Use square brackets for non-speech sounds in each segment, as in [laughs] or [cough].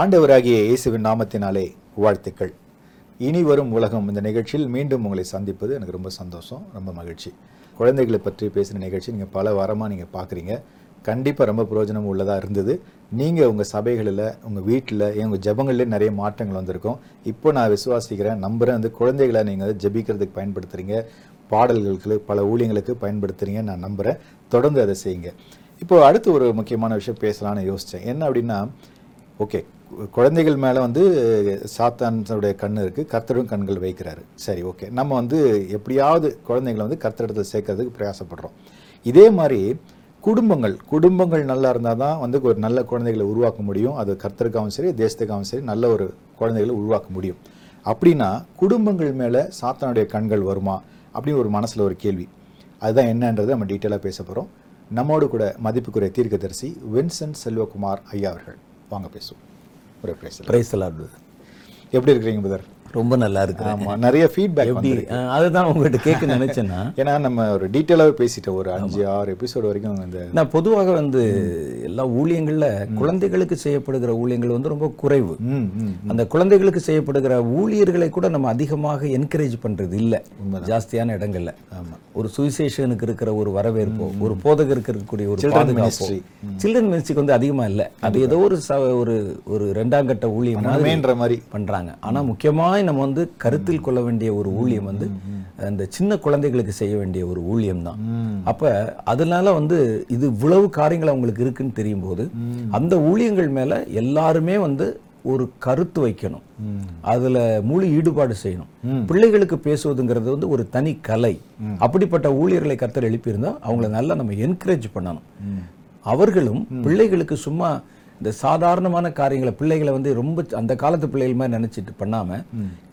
ஆண்டவராகிய இயேசுவின் நாமத்தினாலே வாழ்த்துக்கள். இனி வரும் உலகம் இந்த நிகழ்ச்சியில் மீண்டும் உங்களை சந்திப்பது எனக்கு ரொம்ப சந்தோஷம் ரொம்ப மகிழ்ச்சி. குழந்தைகளை பற்றி பேசின நிகழ்ச்சி நீங்கள் பல வாரமாக நீங்கள் பார்க்குறீங்க கண்டிப்பாக ரொம்ப பிரயோஜனம் உள்ளதாக இருந்தது. நீங்கள் உங்கள் சபைகளில் உங்கள் வீட்டில் உங்கள் ஜெபங்களிலே நிறைய மாற்றங்கள் வந்திருக்கும். இப்போ நான் விசுவாசிக்கிறேன் நம்புகிறேன் வந்து குழந்தைகளை நீங்கள் வந்து ஜெபிக்கிறதுக்கு பயன்படுத்துகிறீங்க பாடல்களுக்கு பல ஊழியங்களுக்கு பயன்படுத்துகிறீங்க நான் நம்புகிறேன் தொடர்ந்து அதை செய்யுங்க. இப்போ அடுத்து ஒரு முக்கியமான விஷயம் பேசலாம்னு யோசித்தேன் என்ன அப்படின்னா ஓகே. குழந்தைகள் மேலே வந்து சாத்தானுடைய கண் இருக்குது கர்த்தரும் கண்கள் வைக்கிறாரு. சரி ஓகே. நம்ம வந்து எப்படியாவது குழந்தைகளை வந்து கர்த்தரிடத்தில் சேர்க்கறதுக்கு பிரயாசப்படுறோம். இதே மாதிரி குடும்பங்கள் குடும்பங்கள் நல்லா இருந்தால் தான் வந்து ஒரு நல்ல குழந்தைகளை உருவாக்க முடியும். அது கர்த்தருக்காகவும் சரி தேசத்துக்காகவும் சரி நல்ல ஒரு குழந்தைகளை உருவாக்க முடியும். அப்படின்னா குடும்பங்கள் மேலே சாத்தானுடைய கண்கள் வருமா அப்படின்னு ஒரு மனசில் ஒரு கேள்வி. அதுதான் என்னன்றதை நம்ம டீட்டெயிலாக பேச போகிறோம் நம்மோடு கூட மதிப்புக்குரிய தீர்க்கதரிசி வின்சென்ட் செல்வகுமார் ஐயா அவர்கள். வாங்க பேசுவோம். ஒரு பிரைஸ் லார்டு எப்படி இருக்கிறீங்க புதர் ரொம்ப நல்லா இருக்கு ஆமா நிறைய ஃபீட்பேக் எப்படி அதுதான் உங்ககிட்ட கேட்க நினைச்சேன்னா. [laughs] ஏன்னா நம்ம ஒரு டீட்டெயிலாகவே பேசிட்டோம். ஒரு அஞ்சு ஆறு எபிசோடு வரைக்கும் இந்த நான் பொதுவாக வந்து எல்லா ஊழியங்கள்ல குழந்தைகளுக்கு செய்யப்படுகிற ஊழியங்கள் வந்து ரொம்ப குறைவு. அந்த குழந்தைகளுக்கு செய்யப்படுகிற ஊழியர்களை கூட நம்ம அதிகமாக என்கரேஜ் பண்றது இல்ல. ஜாஸ்தியான இடங்கள்ல. ஆமா. ஒரு சுவிசேஷனுக்கு இருக்கிற ஒரு வரவேற்போ ஒரு போதகருக்கு இருக்கக்கூடிய ஒரு பாதுகாப்போ. சில்ட்ரன் மினிஸ்ட்ரிக்கு வந்து அதிகமா இல்ல. அது ஏதோ ஒரு ஒரு ஒரு ரெண்டாம் கட்ட ஊழியம் மாதிரி மேன்ற மாதிரி. பண்றாங்க. முக்கியமாய் நம்ம வந்து கருத்தில் கொள்ள வேண்டிய ஒரு ஊழியம் வந்து அந்த சின்ன குழந்தைகளுக்கு செய்ய வேண்டிய ஒரு ஊழியம் தான். அப்ப அதனால வந்து இது இவ்வளவு காரியங்கள் அவங்களுக்கு இருக்குன்னு தெரியும் போது அந்த ஊழியங்கள் மேல எல்லாருமே வந்து ஒரு கருத்து வைக்கணும். அதுல முழு ஈடுபாடு செய்யணும். பிள்ளைகளுக்கு பேசுவதுங்கிறது வந்து ஒரு தனி கலை. அப்படிப்பட்ட ஊழியர்களை கத்தர் எழுப்பியிருந்தா அவங்கள நல்லா நம்ம என்கரேஜ் பண்ணணும். அவர்களும் பிள்ளைகளுக்கு சும்மா இந்த சாதாரணமான காரியங்களை பிள்ளைகளை வந்து ரொம்ப அந்த காலத்து பிள்ளைகள் மாதிரி நினைச்சிட்டு பண்ணாம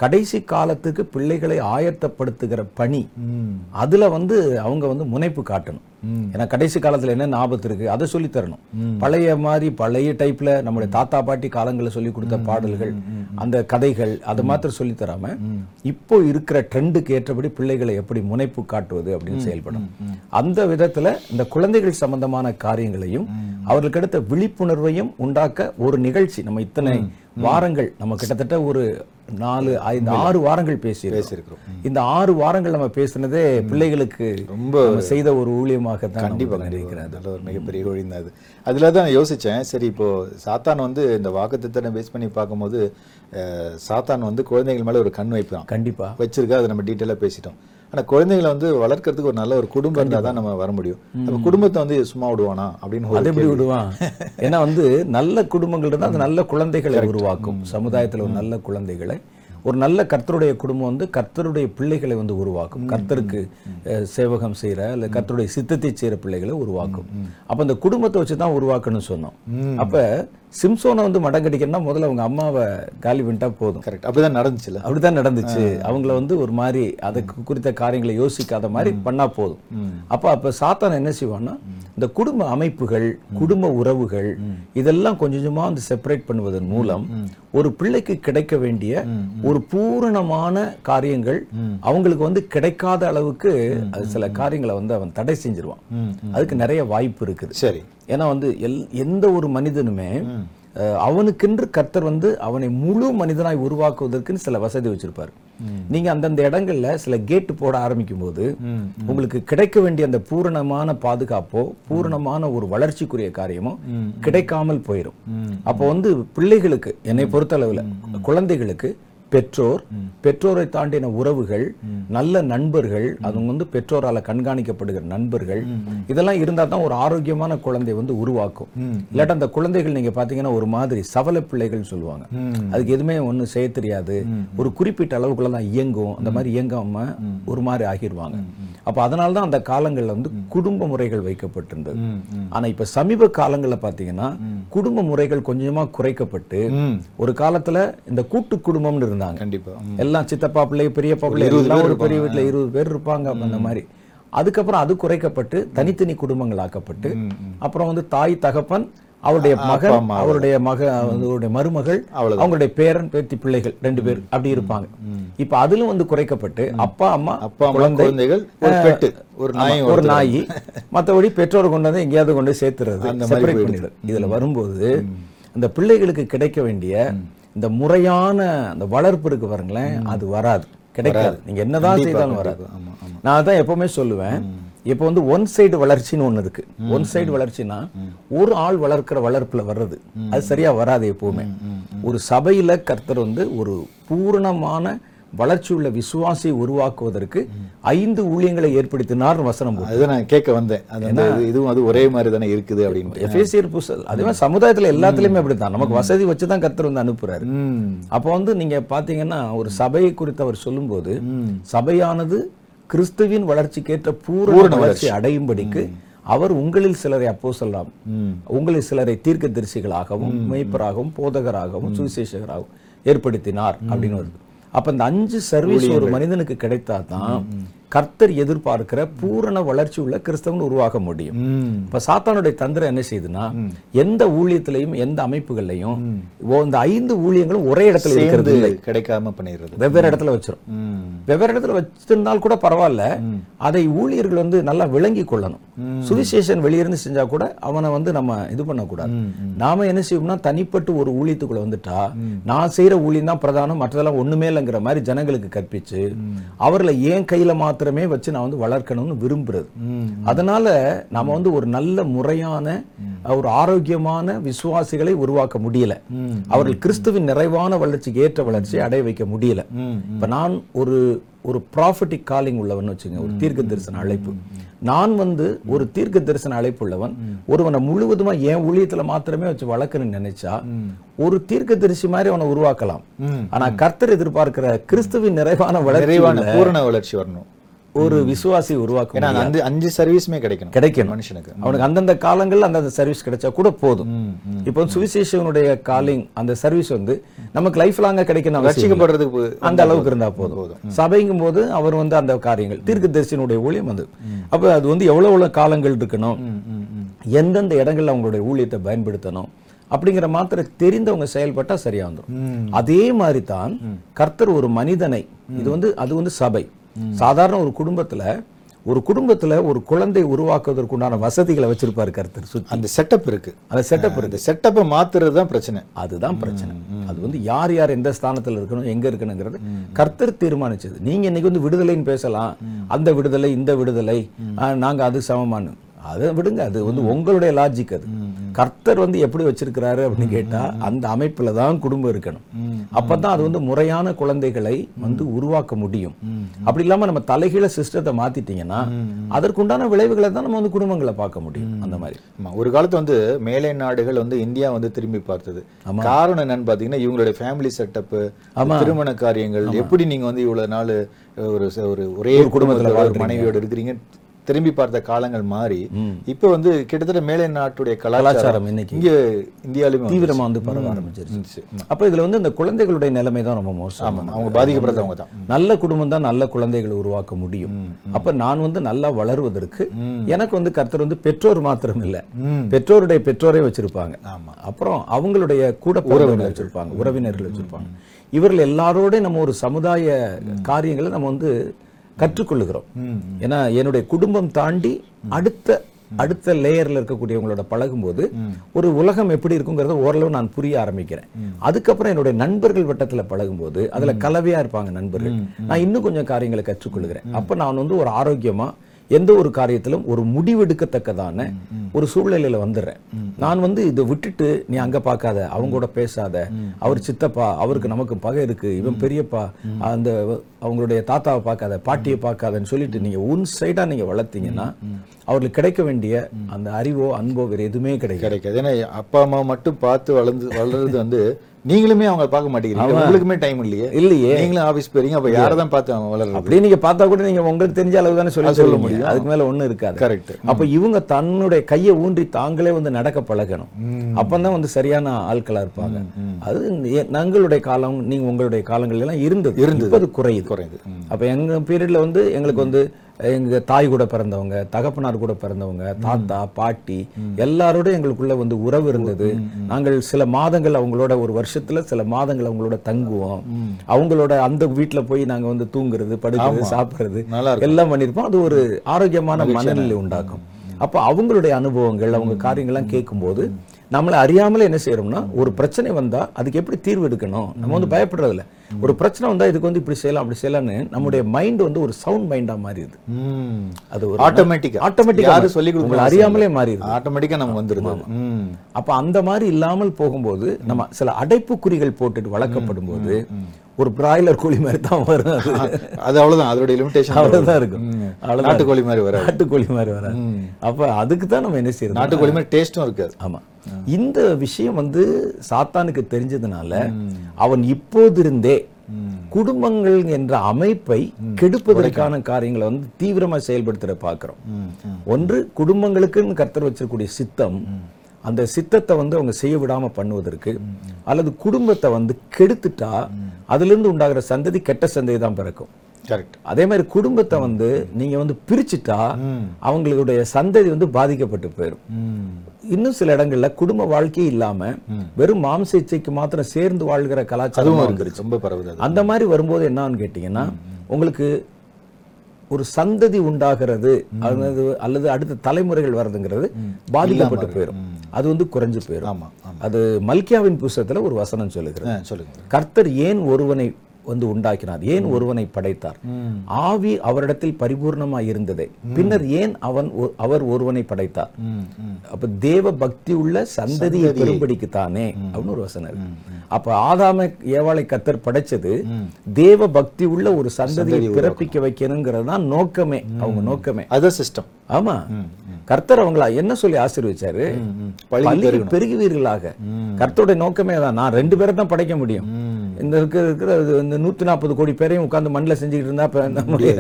கடைசி காலத்துக்கு பிள்ளைகளை ஆயத்தப்படுத்துகிற பணி அதுல வந்து அவங்க வந்து முனைப்பு காட்டணும். ஏன்னா கடைசி காலத்துல என்ன ஆபத்து இருக்கு? அதை சொல்லி தரணும். பழைய மாதிரி பழைய டைப்ல நம்முடைய தாத்தா பாட்டி காலங்களில் சொல்லி கொடுத்த பாடல்கள் அந்த கதைகள் அதை மாத்திரம் சொல்லி தராம இப்போ இருக்கிற ட்ரெண்டுக்கு ஏற்றபடி பிள்ளைகளை எப்படி முனைப்பு காட்டுவது அப்படின்னு செயல்படும் அந்த விதத்துல இந்த குழந்தைகள் சம்பந்தமான காரியங்களையும் அவர்களுக்கு அடுத்த விழிப்புணர்வையும் உண்டாக்க ஒரு நிகழ்ச்சி. நம்ம இத்தனை வாரங்கள் நம்ம கிட்டத்தட்ட ஒரு நாலு ஐந்து ஆறு வாரங்கள் பேசியிருக்கோம் பேசியிருக்கிறோம். இந்த ஆறு வாரங்கள் நம்ம பேசினதே பிள்ளைகளுக்கு ரொம்ப செய்த ஒரு ஊழியமாக தான் கண்டிப்பா கண்டிப்பா கண்டிப்பா. நினைக்கிறேன் நல்ல ஒரு மிகப்பெரிய ஒழிந்த அது அதில் தான் யோசிச்சேன். சரி இப்போ சாத்தான் வந்து இந்த வாக்குத்தத்தனை பேஸ் பண்ணி பார்க்கும்போது சாத்தான் வந்து குழந்தைகள் மேல ஒரு கண் வைப்பான் கண்டிப்பா. வச்சிருக்கா அதை நம்ம டீட்டெயிலாக பேசிட்டோம். ஆனா குழந்தைகளை வந்து வளர்க்கறதுக்கு ஒரு நல்ல ஒரு குடும்பம் இருந்தால் தான் நம்ம வர முடியும். நம்ம குடும்பத்தை வந்து சும்மா விடுவானா? அப்படின்னு அது எப்படி விடுவான்? ஏன்னா வந்து நல்ல குடும்பங்கள் இருந்தால் அது நல்ல குழந்தைகளை உருவாக்கும். சமுதாயத்துல ஒரு நல்ல குழந்தைகளை. ஒரு நல்ல கர்த்தருடைய குடும்பம் வந்து கர்த்தருடைய பிள்ளைகளை வந்து உருவாக்கும். கர்த்தருக்கு சேவகம் செய்யற அல்ல கர்த்தருடைய சித்தத்தை செய்யற பிள்ளைகளை உருவாக்கும். அப்ப அந்த குடும்பத்தை வச்சு தான் உருவாக்கணும்னு சொன்னோம். அப்ப சிம்சோனை வந்து மடங்கடிக்கணும்னா முதல்ல அவங்க அம்மாவை காலி பண்ணிட்டா போதும். கரெக்ட் அப்படிதான் நடந்துச்சுல? அப்படிதான் நடந்துச்சு. அவங்கள வந்து ஒரு மாதிரி அதை கு- குறித்த காரியங்களை யோசிக்காத மாதிரி பண்ணா போதும். அப்ப அப்ப சாத்தான் என்ன செய்வான்னா இந்த குடும்ப அமைப்புகள் குடும்ப உறவுகள் இதெல்லாம் கொஞ்சம் கொஞ்சமா வந்து செப்பரேட் பண்ணுவதன் மூலம் ஒரு பிள்ளைக்கு கிடைக்க வேண்டிய ஒரு பூரணமான காரியங்கள் அவங்களுக்கு வந்து கிடைக்காத அளவுக்கு அது சில காரியங்களை வந்து அவன் தடை செஞ்சிருவான். அதுக்கு நிறைய வாய்ப்பு இருக்குது. சரி. ஏன்னா வந்து எல் எந்த ஒரு மனிதனுமே அவனுக்கென்று கர்த்தர் வந்து அவனை முழு மனிதனாய் உருவாக்குவதற்குன்னு சில வசதி வச்சிருப்பாரு. நீங்க அந்தந்த இடங்கள்ல சில கேட்டு போட ஆரம்பிக்கும் போது உங்களுக்கு கிடைக்க வேண்டிய அந்த பூரணமான பாதுகாப்போ பூரணமான ஒரு வளர்ச்சிக்குரிய காரியமோ கிடைக்காமல் போயிடும் அப்போ வந்து பிள்ளைகளுக்கு என்னை பொறுத்தளவுல குழந்தைகளுக்கு பெற்றோர் பெற்றோரை தாண்டின உறவுகள் நல்ல நண்பர்கள் அது வந்து பெற்றோரால கண்காணிக்கப்படுகிற நண்பர்கள் இதெல்லாம் இருந்தா தான் ஒரு ஆரோக்கியமான குழந்தை வந்து உருவாக்கும். இல்லாட்டா அந்த குழந்தைகள் நீங்க பாத்தீங்கன்னா ஒரு மாதிரி சவல பிள்ளைகள் சொல்லுவாங்க. அதுக்கு எதுவுமே ஒண்ணு செய்ய தெரியாது. ஒரு குறிப்பிட்ட அளவுக்குள்ள தான் இயங்கும். அந்த மாதிரி இயங்காம ஒரு மாதிரி ஆகிருவாங்க. அப்ப அதனால தான் அந்த காலங்கள்ல வந்து குடும்ப முறைகள் வைக்கப்பட்டிருந்தது. ஆனா இப்ப சமீப காலங்கள்ல பாத்தீங்கன்னா குடும்ப முறைகள் கொஞ்சமா குறைக்கப்பட்டு ஒரு காலத்துல இந்த கூட்டு குடும்பம்னு இருந்தாங்க. கண்டிப்பா. ம். எல்லாம் சித்தப்பா பிள்ளை பெரியப்பா பிள்ளை எல்லாம் ஒரு பெரிய வீட்டுல இருபது பேர் இருப்பாங்க அந்த மாதிரி. அதுக்கப்புறம் அது குறைக்கப்பட்டு தனித்தனி குடும்பங்கள் ஆக்கப்பட்டு அப்புறம் வந்து தாய் தகப்பன் அவருடைய மகன் அவருடைய மக அவருடைய மருமகள். அவங்களுடைய பேரன் பேத்தி பிள்ளைகள் ரெண்டு பேர் அப்படி இருப்பாங்க. இப்ப அதிலும் வந்து குறைக்கப்பட்டு அப்பா அம்மா அப்பா குழந்தைகள் ஒரு பெட்டு ஒரு ஆமா, நாய் ஒரு நாய். மத்தபடி பெற்றோர் கொண்டு வந்து எங்கேயாவது கொண்டு சேர்த்துறது அந்த செப்பரேட் இதுல வரும்போது இந்த பிள்ளைகளுக்கு கிடைக்க வேண்டிய இந்த முறையான அந்த வளர்ப்பு இருக்கு பாருங்களேன் அது வராது. கிடைக்காது. நீங்க என்னதான் செய்தாலும் வராது. நான் தான் எப்பவுமே சொல்லுவேன். இப்போ வந்து ஒன் சைடு வளர்ச்சின்னு ஒண்ணு இருக்கு. ஒன் சைடு வளர்ச்சினா ஒரு ஆள் வளர்க்கிற வளர்ப்புல வர்றது. அது சரியா வராது எப்பவுமே. ஒரு சபையில கர்த்தர் வந்து ஒரு பூரணமான வளர்ச்சி உள்ள விசுவாசியை உருவாக்குவதற்கு ஐந்து ஊழியங்களை ஏற்படுத்தினார் வசனம் அதுதான் நான் கேட்க வந்தேன். அது வந்து இது- இதுவும் அது ஒரே மாதிரி தானே இருக்குது அப்படின்னு எஃபேசியர் புஸ்தகம் அதே மாதிரி சமுதாயத்துல எல்லாத்துலயுமே அப்படித்தான். நமக்கு வசதி வச்சு தான் கர்த்தர் வந்து அனுப்புறாரு. அப்போ வந்து நீங்க பாத்தீங்கன்னா ஒரு சபையை குறித்து அவர் சொல்லும்போது சபையானது கிறிஸ்துவின் வளர்ச்சிக்கேற்ற பூரண வளர்ச்சி. அடையும்படிக்கு அவர் உங்களில் சிலரை அப்போ சொல்லலாம் உங்களில் சிலரை தீர்க்க தரிசிகளாகவும் மேய்ப்பராகவும் போதகராகவும் சுவிசேஷகராகவும் ஏற்படுத்தினார் அப்படின்னு வருது. அப்ப இந்த அஞ்சு சர்வீஸ் ஒரு மனிதனுக்கு கிடைத்தா தான் கர்த்தர் எதிர்பார்க்கிற பூரண வளர்ச்சி உள்ள கிறிஸ்தவன் உருவாக முடியும். இப்ப சாத்தானுடைய தந்திரம் என்ன செய்யுதுன்னா எந்த ஊழியத்திலையும் எந்த அமைப்புகள்லையும் இந்த ஐந்து ஊழியங்களும் ஒரே இடத்துல இருக்கிறது இல்லை. கிடைக்காம பண்ணிடுறது. வெவ்வேறு இடத்துல வச்சிரும். வெவ்வேறு இடத்துல வச்சிருந்தால் கூட பரவாயில்ல. அதை ஊழியர்கள் வந்து நல்லா விளங்கி கொள்ளணும். சுவிசேஷன் வெளியிருந்து செஞ்சா கூட அவனை வந்து நம்ம இது பண்ணக்கூடாது. நாம என்ன செய்வோம்னா தனிப்பட்டு ஒரு ஊழியத்துக்குள்ள வந்துட்டா நான் செய்யற ஊழியம் தான் பிரதானம் மற்றதெல்லாம் ஒண்ணுமே இல்லைங்கிற மாதிரி ஜனங்களுக்கு கற்பிச்சு அவர்களை ஏன் கையில மாத்திரமே வச்சு நான் வந்து வளர்க்கணும்னு விரும்புறது. அதனால நாம வந்து ஒரு நல்ல முறையான ஒரு ஆரோக்கியமான விசுவாசிகளை உருவாக்க முடியல. அவர்கள் கிறிஸ்துவின் நிறைவான வளர்ச்சிக்கு ஏற்ற வளர்ச்சியை அடைய வைக்க முடியல. இப்ப நான் ஒரு ஒரு ப்ராஃபிட்டிக் காலிங் உள்ளவன் வச்சுங்க ஒரு தீர்க்க தரிசன அழைப்பு. நான் வந்து ஒரு தீர்க்க தரிசன அழைப்பு உள்ளவன் ஒருவனை முழுவதுமா என் ஊழியத்துல மாத்திரமே வச்சு வளர்க்கணும்னு நினைச்சா ஒரு தீர்க்க தரிசி மாதிரி அவனை உருவாக்கலாம். ஆனா கர்த்தர் எதிர்பார்க்கிற கிறிஸ்துவின் நிறைவான வளர்ச்சி பூரண வளர்ச்சி வரணும். ஒரு விசுவாசி உருவாக்க ஏன்னா அந்த அஞ்சு சர்வீஸுமே கிடைக்கணும். கிடைக்கணும். மனுஷனுக்கு. அவனுக்கு அந்தந்த காலங்கள்ல அந்தந்த சர்வீஸ் கிடைச்சா கூட போதும். இப்போ சுவிசேஷனுடைய காலிங் அந்த சர்வீஸ் வந்து நமக்கு லைஃப் லாங்கா கிடைக்கணும் போ- அந்த அளவுக்கு இருந்தா போதும் சபைங்கும் போது அவர் வந்து அந்த காரியங்கள் தீர்க்கதரிசனுடைய ஊழியம் அது அப்ப அது வந்து எவ்வளவு எவ்வளவு காலங்கள் இருக்கணும். எந்தெந்த இடங்கள்ல அவங்களுடைய ஊழியத்தை பயன்படுத்தணும்? அப்படிங்கிற மாத்திர தெரிந்தவங்க செயல்பட்டா சரியா வந்துடும் அதே மாதிரி தான் கர்த்தர் ஒரு மனிதனை இது வந்து அது வந்து சபை. சாதாரண ஒரு குடும்பத்துல ஒரு குடும்பத்துல ஒரு குழந்தை உருவாக்குவதற்கு உண்டான வசதிகளை வச்சிருப்பாரு கர்த்தர் சுத்தி. அந்த செட்டப் இருக்கு. அந்த செட்டப் அந்த செட்டப்பை மாத்துறது தான் பிரச்சனை. அதுதான் பிரச்சனை. அது வந்து யார் யார் எந்த ஸ்தானத்துல இருக்கணும் எங்க இருக்கணுங்கிறது கர்த்தர் தீர்மானிச்சது. நீங்க இன்னைக்கு வந்து விடுதலைன்னு பேசலாம். அந்த விடுதலை இந்த விடுதலை. நாங்க அது சமமானு அதை விடுங்க. அது வந்து உங்களுடைய லாஜிக் அது. கர்த்தர் வந்து எப்படி வச்சிருக்கிறாரு அப்படின்னு கேட்டா அந்த அமைப்புல தான் குடும்பம் இருக்கணும். அப்பதான் அது வந்து முறையான குழந்தைகளை வந்து உருவாக்க முடியும். அப்படி இல்லாம நம்ம தலைகீழ சிஸ்டத்தை மாத்திட்டீங்கன்னா அதற்குண்டான விளைவுகளை தான் நம்ம வந்து குடும்பங்களை பார்க்க முடியும். அந்த மாதிரி. ஒரு காலத்து வந்து மேலை நாடுகள் வந்து இந்தியா வந்து திரும்பி பார்த்தது. காரணம் என்னன்னு பாத்தீங்கன்னா இவங்களுடைய ஃபேமிலி செட்டப் திருமண காரியங்கள் எப்படி நீங்க வந்து இவ்வளவு நாள் ஒரு ஒரு ஒரே குடும்பத்துல ஒரு மனைவியோட இருக்கிறீங்க திரும்பி பார்த்த காலங்கள் மாறி இப்ப வந்து கிட்டத்தட்ட மேலை நாட்டுடைய கலாச்சாரம் இன்னைக்கு இங்க இந்தியாலுமே தீவிரமா வந்து பரவ ஆரம்பிச்சிருச்சு. அப்ப இதுல வந்து இந்த குழந்தைகளுடைய நிலைமை தான் ரொம்ப மோசம். அவங்க பாதிக்கப்படுறவங்க தான். நல்ல குடும்பம் தான் நல்ல குழந்தைகளை உருவாக்க முடியும். அப்ப நான் வந்து நல்லா வளருவதற்கு எனக்கு வந்து கர்த்தர் வந்து பெற்றோர் மாத்திரம் இல்ல. பெற்றோருடைய பெற்றோரே வச்சிருப்பாங்க. ஆமா. அப்புறம் அவங்களுடைய கூட பிறந்தவங்களை வச்சிருப்பாங்க. உறவினர்கள் வச்சிருப்பாங்க. இவர்கள் எல்லாரோட நம்ம ஒரு சமுதாய காரியங்களை நம்ம வந்து கற்றுக்கொள்ளுகிறோம். ஏன்னா என்னுடைய குடும்பம் தாண்டி அடுத்த அடுத்த லேயர்ல இருக்கக்கூடியவங்களோட பழகும்போது ஒரு உலகம் எப்படி இருக்குங்கிறத ஓரளவு நான் புரிய ஆரம்பிக்கிறேன். அதுக்கப்புறம் என்னுடைய நண்பர்கள் வட்டத்துல பழகும்போது அதுல கலவையா இருப்பாங்க நண்பர்கள். நான் இன்னும் கொஞ்சம் காரியங்களை கற்றுக்கொள்கிறேன். அப்ப நான் வந்து ஒரு ஆரோக்கியமா எந்த ஒரு காரியத்திலும் ஒரு முடிவெடுக்கத்தக்கதான ஒரு சூழ்நிலையில வந்துடுறேன். நான் வந்து இதை விட்டுட்டு நீ அங்க பார்க்காத அவங்க கூட பேசாத அவர் சித்தப்பா அவருக்கு நமக்கு பகை இருக்கு இவன் பெரியப்பா அந்த அவங்களுடைய தாத்தாவை பார்க்காத பாட்டியை பார்க்காதன்னு சொல்லிட்டு நீங்க உன் சைடா நீங்க வளர்த்தீங்கன்னா அவர்களுக்கு கிடைக்க வேண்டிய அந்த அறிவோ அன்போ வேற எதுவுமே கிடைக்காது கிடைக்காது. ஏன்னா அப்பா அம்மா மட்டும் பார்த்து வளர்ந்து வளர்றது வந்து நீங்களுமே அவங்க பார்க்க மாட்டேங்கிறீங்க. உங்களுக்குமே டைம் இல்லையே. இல்லையே. நீங்களும் ஆபீஸ் போறீங்க அப்ப யாரை தான் பார்த்து அவங்க வளர்றது? அப்படியே நீங்க பார்த்தா கூட நீங்க உங்களுக்கு தெரிஞ்ச அளவு தானே சொல்லி சொல்ல முடியும். அதுக்கு மேல ஒண்ணும் இருக்காது. கரெக்ட் அப்ப இவங்க தன்னுடைய கையை ஊன்றி தாங்களே வந்து நடக்க பழகணும். அப்பதான் வந்து சரியான ஆட்களா இருப்பாங்க. அது எங்களுடைய காலம் நீங்க உங்களுடைய காலங்கள் எல்லாம் இருந்தது. இருந்தது. அது குறையுது. குறையுது. அப்ப எங்க பீரியட்ல வந்து எங்களுக்கு வந்து எங்க தாய் கூட பிறந்தவங்க தகப்பனார் கூட பிறந்தவங்க தாத்தா பாட்டி எல்லாரோட எங்களுக்குள்ள வந்து உறவு இருந்தது. நாங்கள் சில மாதங்கள் அவங்களோட ஒரு வருஷத்துல சில மாதங்கள் அவங்களோட தங்குவோம். அவங்களோட அந்த வீட்டுல போய் நாங்க வந்து தூங்குறது படுக்கிறது சாப்பிடுறது எல்லாம் பண்ணியிருப்போம். அது ஒரு ஆரோக்கியமான மனநிலை உண்டாக்கும். அப்ப அவங்களுடைய அனுபவங்கள் அவங்க காரியங்கள்லாம் கேட்கும்போது நம்மளை அறியாமலே என்ன செய்யறோம்னா ஒரு பிரச்சனை வந்தா அதுக்கு எப்படி தீர்வு எடுக்கணும்? நம்ம வந்து பயப்படுறது இல்ல ஒரு பிரச்சனை வந்தா இதுக்கு வந்து இப்படி செய்யலாம் அப்படி செய்யலாம்னு நம்முடைய மைண்ட் வந்து ஒரு சவுண்ட் மைண்டா மாறிடுது. அது ஒரு ஆட்டோமேட்டிக்கா ஆட்டோமேட்டிக்கா யாரும் சொல்லி உங்களை அறியாமலே மாறிடுது. ஆட்டோமேட்டிக்கா நம்ம வந்துருது. ம். அப்ப அந்த மாதிரி இல்லாமல் போகும்போது நம்ம சில அடைப்புக்குறிகள் போட்டுட்டு வளர்க்கப்படும் போது ஒரு பிராய்லர் கோழி மாதிரி தான் வரும் அது. அவ்வளவுதான். அதோட லிமிடேஷன் அவ்வளவுதான் இருக்கும். நாட்டுக்கோழி மாதிரி வராது. நாட்டுக்கோழி மாதிரி வராது. அப்ப அதுக்கு தான் நம்ம என்ன செய்யறது? நாட்டுக்கோழி மாதிரி டேஸ்டும் இருக்காது. ஆமா. இந்த விஷயம் வந்து சாத்தானுக்கு தெரிஞ்சதுனால அவன் இப்போதிருந்தே குடும்பங்கள் என்ற அமைப்பை கெடுப்பதற்கான காரியங்களை வந்து தீவிரமா செயல்படுத்துற பார்க்கிறோம். ம், ம். ஒன்று குடும்பங்களுக்குன்னு கர்த்தர் வச்சிருக்கக்கூடிய சித்தம் அந்த சித்தத்தை வந்து அவங்க செய்ய விடாம பண்ணுவதற்கு அல்லது குடும்பத்தை வந்து கெடுத்துட்டா அதுல இருந்து உண்டாகிற சந்ததி கெட்ட சந்ததி தான் பிறக்கும். கரெக்ட் அதே மாதிரி குடும்பத்தை வந்து நீங்க வந்து பிரிச்சுட்டா அவங்களுடைய சந்ததி வந்து பாதிக்கப்பட்டு போயிடும். இன்னும் சில இடங்கள்ல குடும்ப வாழ்க்கையே இல்லாம வெறும் மாம்ச இச்சைக்கு மாத்திரம் சேர்ந்து வாழ்கிற கலாச்சாரம் இருக்கு ரொம்ப பரவுது. அந்த மாதிரி வரும்போது என்னன்னு கேட்டீங்கன்னா உங்களுக்கு ஒரு சந்ததி உண்டாகிறது அல்லது அல்லது அடுத்த தலைமுறைகள் வர்றதுங்கிறது பாதிக்கப்பட்டு போயிடும் அது வந்து குறைஞ்சு போயிடும் ஆமா அது மல்கியாவின் புஸ்தகத்துல ஒரு வசனம் சொல்லுகிறது. ஆ, சொல்லுங்க கர்த்தர் ஏன் ஒருவனை வந்து உண்டாக்கினார்? ஏன் ஒருவனை படைத்தார்? ஆவி அவரிடத்தில் பரிபூர்ணமாய் இருந்ததே. பின்னர் ஏன் அவன் அவர் ஒருவனை படைத்தார். அப்ப தேவ பக்தி உள்ள சந்ததியை பெரும்படிக்கு தானே அப்படின்னு ஒரு வசனம் இருக்கு. அப்ப ஆதாம ஏவாளை கத்தர் படைச்சது தேவ பக்தி உள்ள ஒரு சந்ததியை பிறப்பிக்க வைக்கணுங்கிறது தான் நோக்கமே. அவங்க நோக்கமே. அதான் சிஸ்டம் ஆமா. கர்த்தர் அவங்கள என்ன சொல்லி ஆசீர்வச்சாரு? பெருகுவீர்களாக. கர்த்தருடைய நோக்கமே தான் நான் ரெண்டு பேரை தான் படைக்க முடியும். இந்த இருக்கிற இந்த நூத்தி நாற்பது கோடி பேரையும் உட்கார்ந்து மண்ணில் செஞ்சுக்கிட்டு இருந்தா நம்முடைய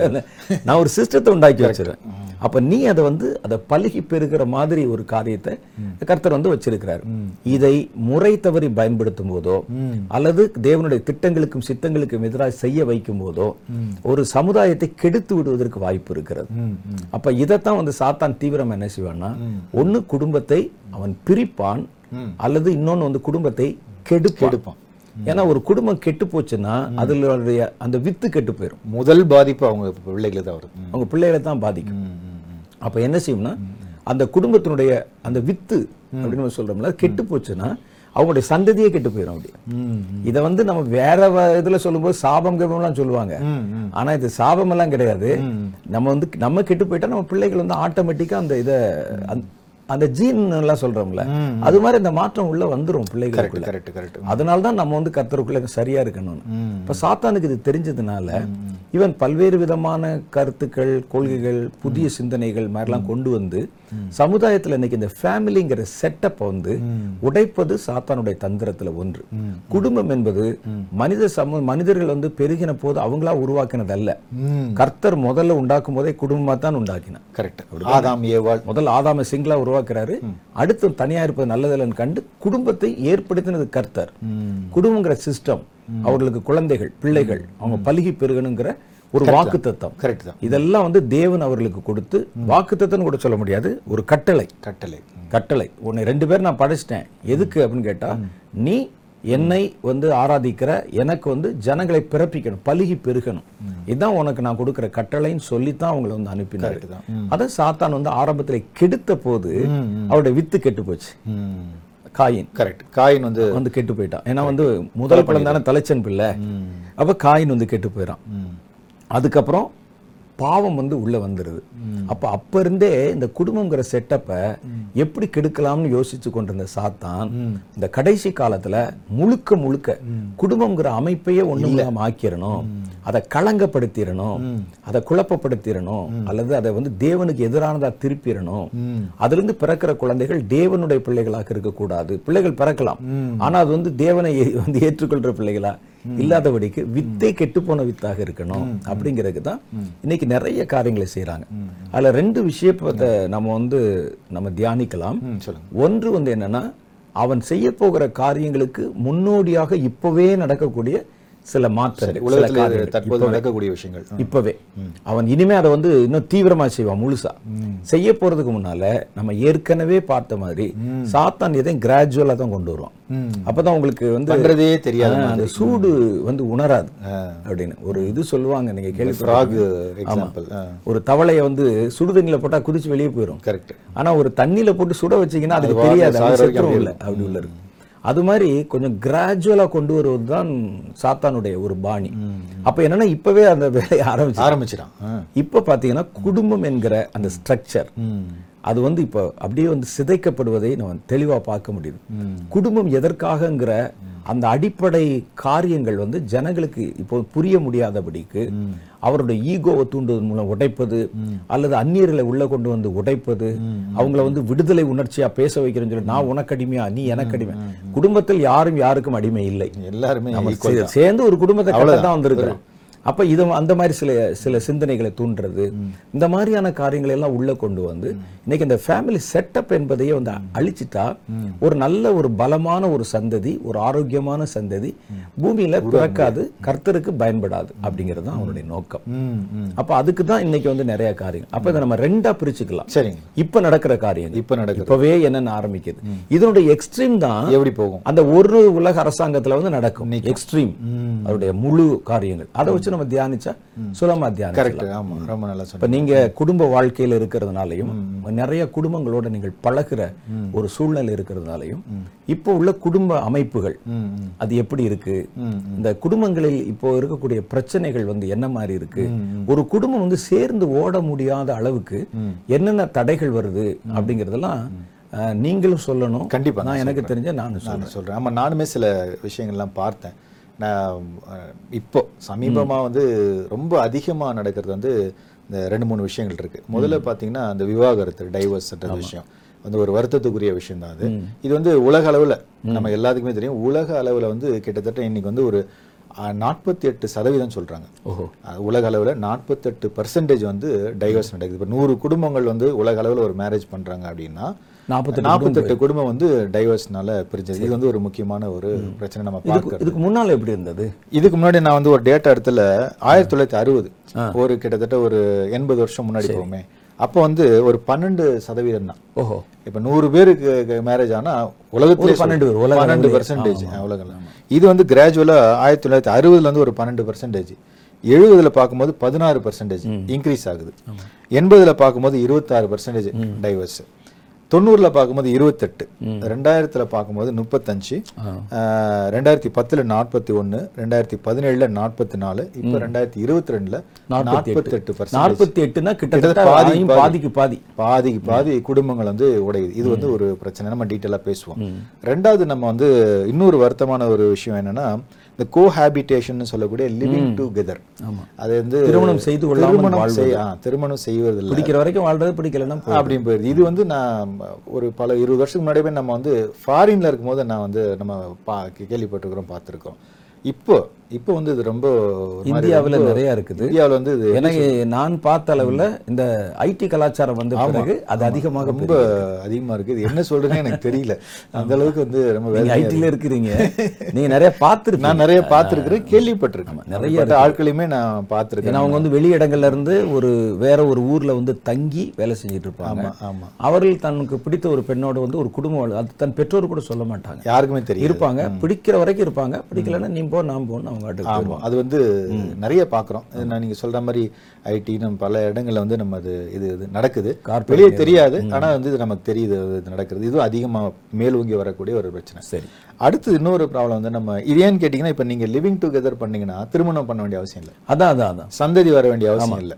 நான் ஒரு சிஸ்டத்தை உண்டாக்கி வச்சிருக்கேன் அப்ப நீ அதை வந்து அதை பழுகி பெருகிற மாதிரி ஒரு காரியத்தை கர்த்தர் வந்து வச்சிருக்கிறார். இதை முறை தவறி பயன்படுத்தும் போதோ அல்லது தேவனுடைய திட்டங்களுக்கும் சித்தங்களுக்கும் எதிராக செய்ய வைக்கும் போதோ ஒரு சமுதாயத்தை கெடுத்து விடுவதற்கு வாய்ப்பு இருக்கிறது. அப்ப இதைத்தான் வந்து சாத்தான் தீவிரம் என்ன செய்வான்னா ஒண்ணு குடும்பத்தை அவன் பிரிப்பான் அல்லது இன்னொன்னு வந்து குடும்பத்தை கெடுப்பான். ஏன்னா ஒரு குடும்பம் கெட்டு போச்சுன்னா அதுல அந்த வித்து கெட்டு போயிடும் முதல் பாதிப்பு அவங்க பிள்ளைகளை தான் வருது. அவங்க பிள்ளைகளை தான் பாதிக்கும். அப்ப என்ன செய்யும்னா அந்த குடும்பத்தினுடைய அந்த வித்து அப்படின்னு நம்ம சொல்றோம்ல அது கெட்டு போச்சுன்னா அவங்களுடைய சந்ததியே கெட்டு போயிடும் அப்படி. இதை வந்து நம்ம வேற இதுல சொல்லும்போது சாபம் கபம்லாம் சொல்லுவாங்க. ஆனா இது சாபம் எல்லாம் கிடையாது நம்ம வந்து நம்ம கெட்டு போயிட்டா நம்ம பிள்ளைகள் வந்து ஆட்டோமேட்டிக்கா அந்த இத அந்த- ஜீன் எல்லாம் சொல்றோம்ல அது மாதிரி இந்த மாற்றம் உள்ள வந்துரும் பிள்ளைகளுக்குள்ள. கரெக்ட் கரெக்ட் அதனால தான் நம்ம வந்து கர்த்தருக்குள்ள சரியா இருக்கணும் இப்ப சாத்தானுக்கு இது தெரிஞ்சதுனால ஈவன் பல்வேறு விதமான கருத்துக்கள் கொள்கைகள் புதிய சிந்தனைகள் மாதிரிலாம் கொண்டு வந்து சமுதாயத்துல இன்னைக்கு இந்த ஃபேமிலிங்கிற செட்டப்பை வந்து உடைப்பது சாத்தானுடைய தந்திரத்துல ஒன்று. குடும்பம் என்பது மனித சமூக மனிதர்கள் வந்து பெருகின போது அவங்களா உருவாக்கினது அல்ல ம். கர்த்தர் முதல்ல உண்டாக்கும் போதே குடும்பமா தான் உண்டாக்கினார். கரெக்ட் ஆதாம் ஏவாள் முதல்ல ஆதாம சிங்களா உருவாக்குறாரு. அடுத்து தனியா இருப்பது நல்லதில்லைன்னு கண்டு குடும்பத்தை ஏற்படுத்தினது கர்த்தர். குடும்பங்கிற சிஸ்டம் அவர்களுக்கு குழந்தைகள் பிள்ளைகள் அவங்க பலுகி பெருகணுங்கிற ஒரு வாக்கு தத்தம் கரெக்ட் தான். இதெல்லாம் வந்து தேவன் அவர்களுக்கு கொடுத்து வாக்கு கூட சொல்ல முடியாது. ஒரு கட்டளை. கட்டளை. கட்டளை. உன்னை ரெண்டு பேர் நான் படைச்சிட்டேன். எதுக்கு அப்படின்னு கேட்டா நீ என்னை வந்து ஆராதிக்கிற எனக்கு வந்து ஜனங்களை பிறப்பிக்கணும் பலுகி பெருகணும். இதுதான் உனக்கு நான் கொடுக்கிற கட்டளைன்னு சொல்லித்தான் அவங்களை வந்து அனுப்பினாரு. அதை சாத்தான் வந்து ஆரம்பத்துல கெடுத்த போது அவருடைய வித்து கெட்டு போச்சு. காயின். கரெக்ட் காயின் வந்து வந்து கெட்டு போயிட்டான். ஏன்னா வந்து முதல் படம் தானே தலைச்சன் பிள்ளை. அப்ப காயின் வந்து கெட்டு போயிடான். அதுக்கப்புறம் பாவம் வந்து உள்ளே வந்துடுது அப்ப அப்ப இருந்தே இந்த குடும்பங்கிற செட்டப்பை எப்படி கெடுக்கலாம்னு யோசிச்சு கொண்டிருந்த சாத்தான் இந்த கடைசி காலத்துல முழுக்க முழுக்க குடும்பங்கிற அமைப்பையே ஒண்ணு இல்லாம ஆக்கிரணும். அதை களங்கப்படுத்திடணும் அதை குழப்பப்படுத்திடணும் அல்லது அதை வந்து தேவனுக்கு எதிரானதா திருப்பிடணும் அதுல இருந்து பிறக்கிற குழந்தைகள் தேவனுடைய பிள்ளைகளாக இருக்கக்கூடாது பிள்ளைகள் பிறக்கலாம். ஆனா அது வந்து தேவனை வந்து ஏற்றுக்கொள்ற பிள்ளைகளா இல்லாதபடிக்கு வித்தை கெட்டு போன வித்தாக இருக்கணும் அப்படிங்கிறதுக்கு தான் இன்னைக்கு நிறைய காரியங்களை செய்றாங்க. அதுல ரெண்டு விஷயத்தை நம்ம வந்து நம்ம தியானிக்கலாம். ஒன்று வந்து என்னன்னா அவன் செய்ய போகிற காரியங்களுக்கு முன்னோடியாக இப்பவே நடக்கக்கூடிய சில காரியங்கள். தற்போது நடக்கக்கூடிய விஷயங்கள். இப்பவே. அவன் இனிமே அதை வந்து இன்னும் தீவிரமா செய்வான் முழுசா. செய்ய போறதுக்கு முன்னால நம்ம ஏற்கனவே பார்த்த மாதிரி சாத்தான் எதையும் கிராஜுவலா தான் கொண்டு வருவான். அப்பதான் உங்களுக்கு வந்து தெரியாத அந்த சூடு வந்து உணராது அப்படின்னு. ஒரு இது சொல்லுவாங்க நீங்க கேள்வி ஒரு தவளையை வந்து சுடு தண்ணியில போட்டா குதிச்சு வெளியே போயிடும் கரெக்ட் ஆனா ஒரு தண்ணியில போட்டு சுட வச்சீங்கன்னா அதுக்கு அது தெரியாது செத்துரும் இல்ல. அப்படி உள்ள இருக்கு. அது மாதிரி கொஞ்சம் கிராஜுவலா கொண்டு வருவது தான் சாத்தானுடைய ஒரு பாணி. அப்ப என்னன்னா இப்பவே அந்த வேலையை ஆரம்பிச்சு ஆரம்பிச்சிடான். இப்ப பாத்தீங்கன்னா குடும்பம் என்கிற அந்த ஸ்ட்ரக்சர் அது வந்து இப்போ அப்படியே வந்து சிதைக்கப்படுவதை நம்ம தெளிவா பார்க்க முடியுது. குடும்பம் எதற்காகங்கிற அந்த அடிப்படை காரியங்கள் வந்து ஜனங்களுக்கு இப்போ புரிய முடியாதபடிக்கு அவருடைய ஈகோவை தூண்டுவதன் மூலம் உடைப்பது அல்லது அந்நியர்களை உள்ள கொண்டு வந்து உடைப்பது அவங்கள வந்து விடுதலை உணர்ச்சியா பேச வைக்கிறேன்னு சொல்லி நான் உனக்கு அடிமையா நீ எனக்கு அடிமை. குடும்பத்தில் யாரும் யாருக்கும் அடிமை இல்லை. எல்லாருமே. சேர்ந்து ஒரு குடும்பத்தை தான் வந்திருக்கிறோம். அப்ப இது அந்த மாதிரி சில சில சிந்தனைகளை தூண்டுறது. இந்த மாதிரியான காரியங்களை எல்லாம் உள்ள கொண்டு வந்து இன்னைக்கு இந்த ஃபேமிலி செட்டப் என்பதையே வந்து அழிச்சிட்டா ஒரு நல்ல ஒரு பலமான ஒரு சந்ததி ஒரு ஆரோக்கியமான சந்ததி பூமியில பிறக்காது கர்த்தருக்கு பயன்படாது அப்படிங்கிறது தான் அவனுடைய நோக்கம். அப்ப அதுக்கு தான் இன்னைக்கு வந்து நிறைய காரியங்கள். அப்ப இதை நம்ம ரெண்டா பிரிச்சுக்கலாம். சரிங்க. இப்ப நடக்கிற காரியங்கள். இப்ப நடக்குது. இப்பவே என்னென்ன ஆரம்பிக்குது. இதனுடைய எக்ஸ்ட்ரீம் தான் எப்படி போகும்? அந்த ஒரு உலக அரசாங்கத்துல வந்து நடக்கும். எக்ஸ்ட்ரீம் அவருடைய முழு காரியங்கள். அதை வச்சு நம்ம தியானிச்சா சுலமா தியானிக்கலாம் கரெக்ட் ஆமா ரொம்ப நல்லா சொன்னீங்க. இப்ப நீங்க குடும்ப வாழ்க்கையில இருக்கிறதுனாலையும் நிறைய குடும்பங்களோட நீங்கள் பழகுற ஒரு சூழ்நிலை இருக்கிறதுனாலையும் இப்போ உள்ள குடும்ப அமைப்புகள். அது எப்படி இருக்கு? இந்த குடும்பங்களில் இப்போ இருக்கக்கூடிய பிரச்சனைகள் வந்து என்ன மாதிரி இருக்கு? ஒரு குடும்பம் வந்து சேர்ந்து ஓட முடியாத அளவுக்கு என்னென்ன தடைகள் வருது அப்படிங்கறதெல்லாம் நீங்களும் சொல்லணும். கண்டிப்பா நான் எனக்கு தெரிஞ்ச நானும் சொல்றேன். நான் சொல்றேன். ஆமா நானுமே சில விஷயங்கள்லாம் பார்த்தேன். இப்போ சமீபமா வந்து ரொம்ப அதிகமா நடக்கிறது வந்து இந்த ரெண்டு மூணு விஷயங்கள் இருக்கு. முதல்ல பாத்தீங்கன்னா அந்த விவாகரத்து டைவர்ஸ்ன்ற விஷயம். வந்து ஒரு வருத்தத்துக்குரிய விஷயம் தான் அது. இது வந்து உலக அளவுல நம்ம எல்லாத்துக்குமே தெரியும். உலக அளவுல வந்து கிட்டத்தட்ட இன்னைக்கு வந்து ஒரு நாற்பத்தி எட்டு சதவீதம் சொல்றாங்க. ஓஹோ. உலக அளவுல நாற்பத்தெட்டு பர்சன்டேஜ் வந்து டைவர்ஸ் நடக்குது. இப்போ நூறு குடும்பங்கள் வந்து உலக அளவுல ஒரு மேரேஜ் பண்றாங்க அப்படின்னா நாற்பத்தெட்டு நாற்பத்தெட்டு குடும்பம் வந்து டைவர்ஸ்னால பிரிஞ்சது. இது வந்து ஒரு முக்கியமான ஒரு பிரச்சனை நம்ம பார்க்கறது. இதுக்கு முன்னால எப்படி இருந்தது? இதுக்கு முன்னாடி நான் வந்து ஒரு டேட்டா இடத்துல ஆயிரத்தி தொள்ளாயிரத்தி அறுபது. ஒரு கிட்டத்தட்ட ஒரு எண்பது வருஷம் முன்னாடி போவோமே அப்போ வந்து ஒரு பன்னெண்டு சதவீதம் தான். ஓஹோ. இப்ப நூறு பேருக்கு மேரேஜ் ஆனா உலகத்துல 12 பேர், பன்னெண்டு. பர்சன்டேஜ் உலகம் இது வந்து கிராஜுவலா ஆயிரத்தி தொள்ளாயிரத்தி அறுபதுல இருந்து ஒரு பன்னெண்டு பர்சன்டேஜ் எழுபதுல பார்க்கும்போது பதினாறு பர்சன்டேஜ் இன்க்ரீஸ் ஆகுது. எண்பதுல பார்க்கும்போது இருபத்தாறு பர்சன்டேஜ் டைவர்ஸ் தொண்ணூறுல பார்க்கும்போது இருபத்தெட்டு. ரெண்டாயிரத்துல பார்க்கும்போது முப்பத்தஞ்சு. ரெண்டாயிரத்தி பத்துல நாற்பத்தி ஒன்னு ரெண்டாயிரத்தி பதினேழுல நாற்பத்தி நாலு இப்ப ரெண்டாயிரத்தி இருபத்தி ரெண்டுல நாற்பத்தெட்டு பர்சன்டேஜ் நாற்பத்தி எட்டுனா கிட்டத்தட்ட பாதி. பாதிக்கு பாதி. பாதிக்கு பாதி குடும்பங்கள் வந்து உடையுது. இது வந்து ஒரு பிரச்சனை. நம்ம டீட்டெயிலாக பேசுவோம். ரெண்டாவது நம்ம வந்து இன்னொரு வருத்தமான ஒரு விஷயம் என்னன்னா இந்த கோஹாபிட்டேஷன் சொல்லக்கூடிய லிவிங் டுகெதர் ஆமா. அது வந்து திருமணம் செய்து கொள்ளாமல் திருமணம் திருமணம் செய்வதில்லை. பிடிக்கிற வரைக்கும் வாழ்றது பிடிக்கலன்னா. அப்படின்னு போயிருது இது வந்து நான் ஒரு பல இருபது வருஷத்துக்கு முன்னாடி போய் நம்ம வந்து ஃபாரின்ல இருக்கும்போது நான் வந்து நம்ம பா கேள்விப்பட்டிருக்கிறோம் பார்த்திருக்கோம் இப்போ இப்போ வந்து இது ரொம்ப இந்தியாவுல நிறைய இருக்குது. இந்தியாவுல வந்து இது எனக்கு நான் பார்த்த அளவுல இந்த ஐடி கலாச்சாரம் வந்த பிறகு அது அதிகமாக ரொம்ப அதிகமா இருக்கு. இது என்ன சொல்றதுன்னு எனக்கு தெரியல. அந்த அளவுக்கு வந்து ரொம்ப வேதனையா ஐடில இருக்கிறீங்க. நீங்க நிறைய பார்த்துருக்கீங்க நான் நிறைய பார்த்திருக்கிறேன். கேள்விப்பட்டிருக்கேன். நிறைய ஆட்களையுமே நான் பார்த்திருக்கேன். அவங்க வந்து வெளியிடங்கள்ல இருந்து ஒரு வேற ஒரு ஊர்ல வந்து தங்கி வேலை செஞ்சுட்டு இருப்பாங்க. ஆமா ஆமா. அவர்கள் தனக்கு பிடித்த ஒரு பெண்ணோட வந்து ஒரு குடும்பம் அது தன் பெற்றோர் கூட சொல்ல மாட்டாங்க. யாருக்குமே தெரியும் இருப்பாங்க. பிடிக்கிற வரைக்கும் இருப்பாங்க. பிடிக்கலன்னா நீ போ நான் போன்னு அவங்க ஆட்டுக்கு ஆமா அது வந்து நிறைய பாக்குறோம் இது நான் நீங்க சொல்ற மாதிரி ஐடி நம்ம பல இடங்கள்ல வந்து நம்ம அது இது இது நடக்குது. வெளியே தெரியாது. ஆனா வந்து இது நமக்கு தெரியுது இது நடக்கிறது. இதுவும் அதிகமா மேலோங்கி வரக்கூடிய ஒரு பிரச்சனை. சரி. அடுத்து இன்னொரு ப்ராப்ளம் வந்து நம்ம இது ஏன்னு கேட்டீங்கன்னா இப்ப நீங்க லிவிங் டுகெதர் பண்ணீங்கன்னா திருமணம் பண்ண வேண்டிய அவசியம் இல்லை. அதான் அதான் அதான். சந்ததி வர வேண்டிய அவசியம் இல்லை.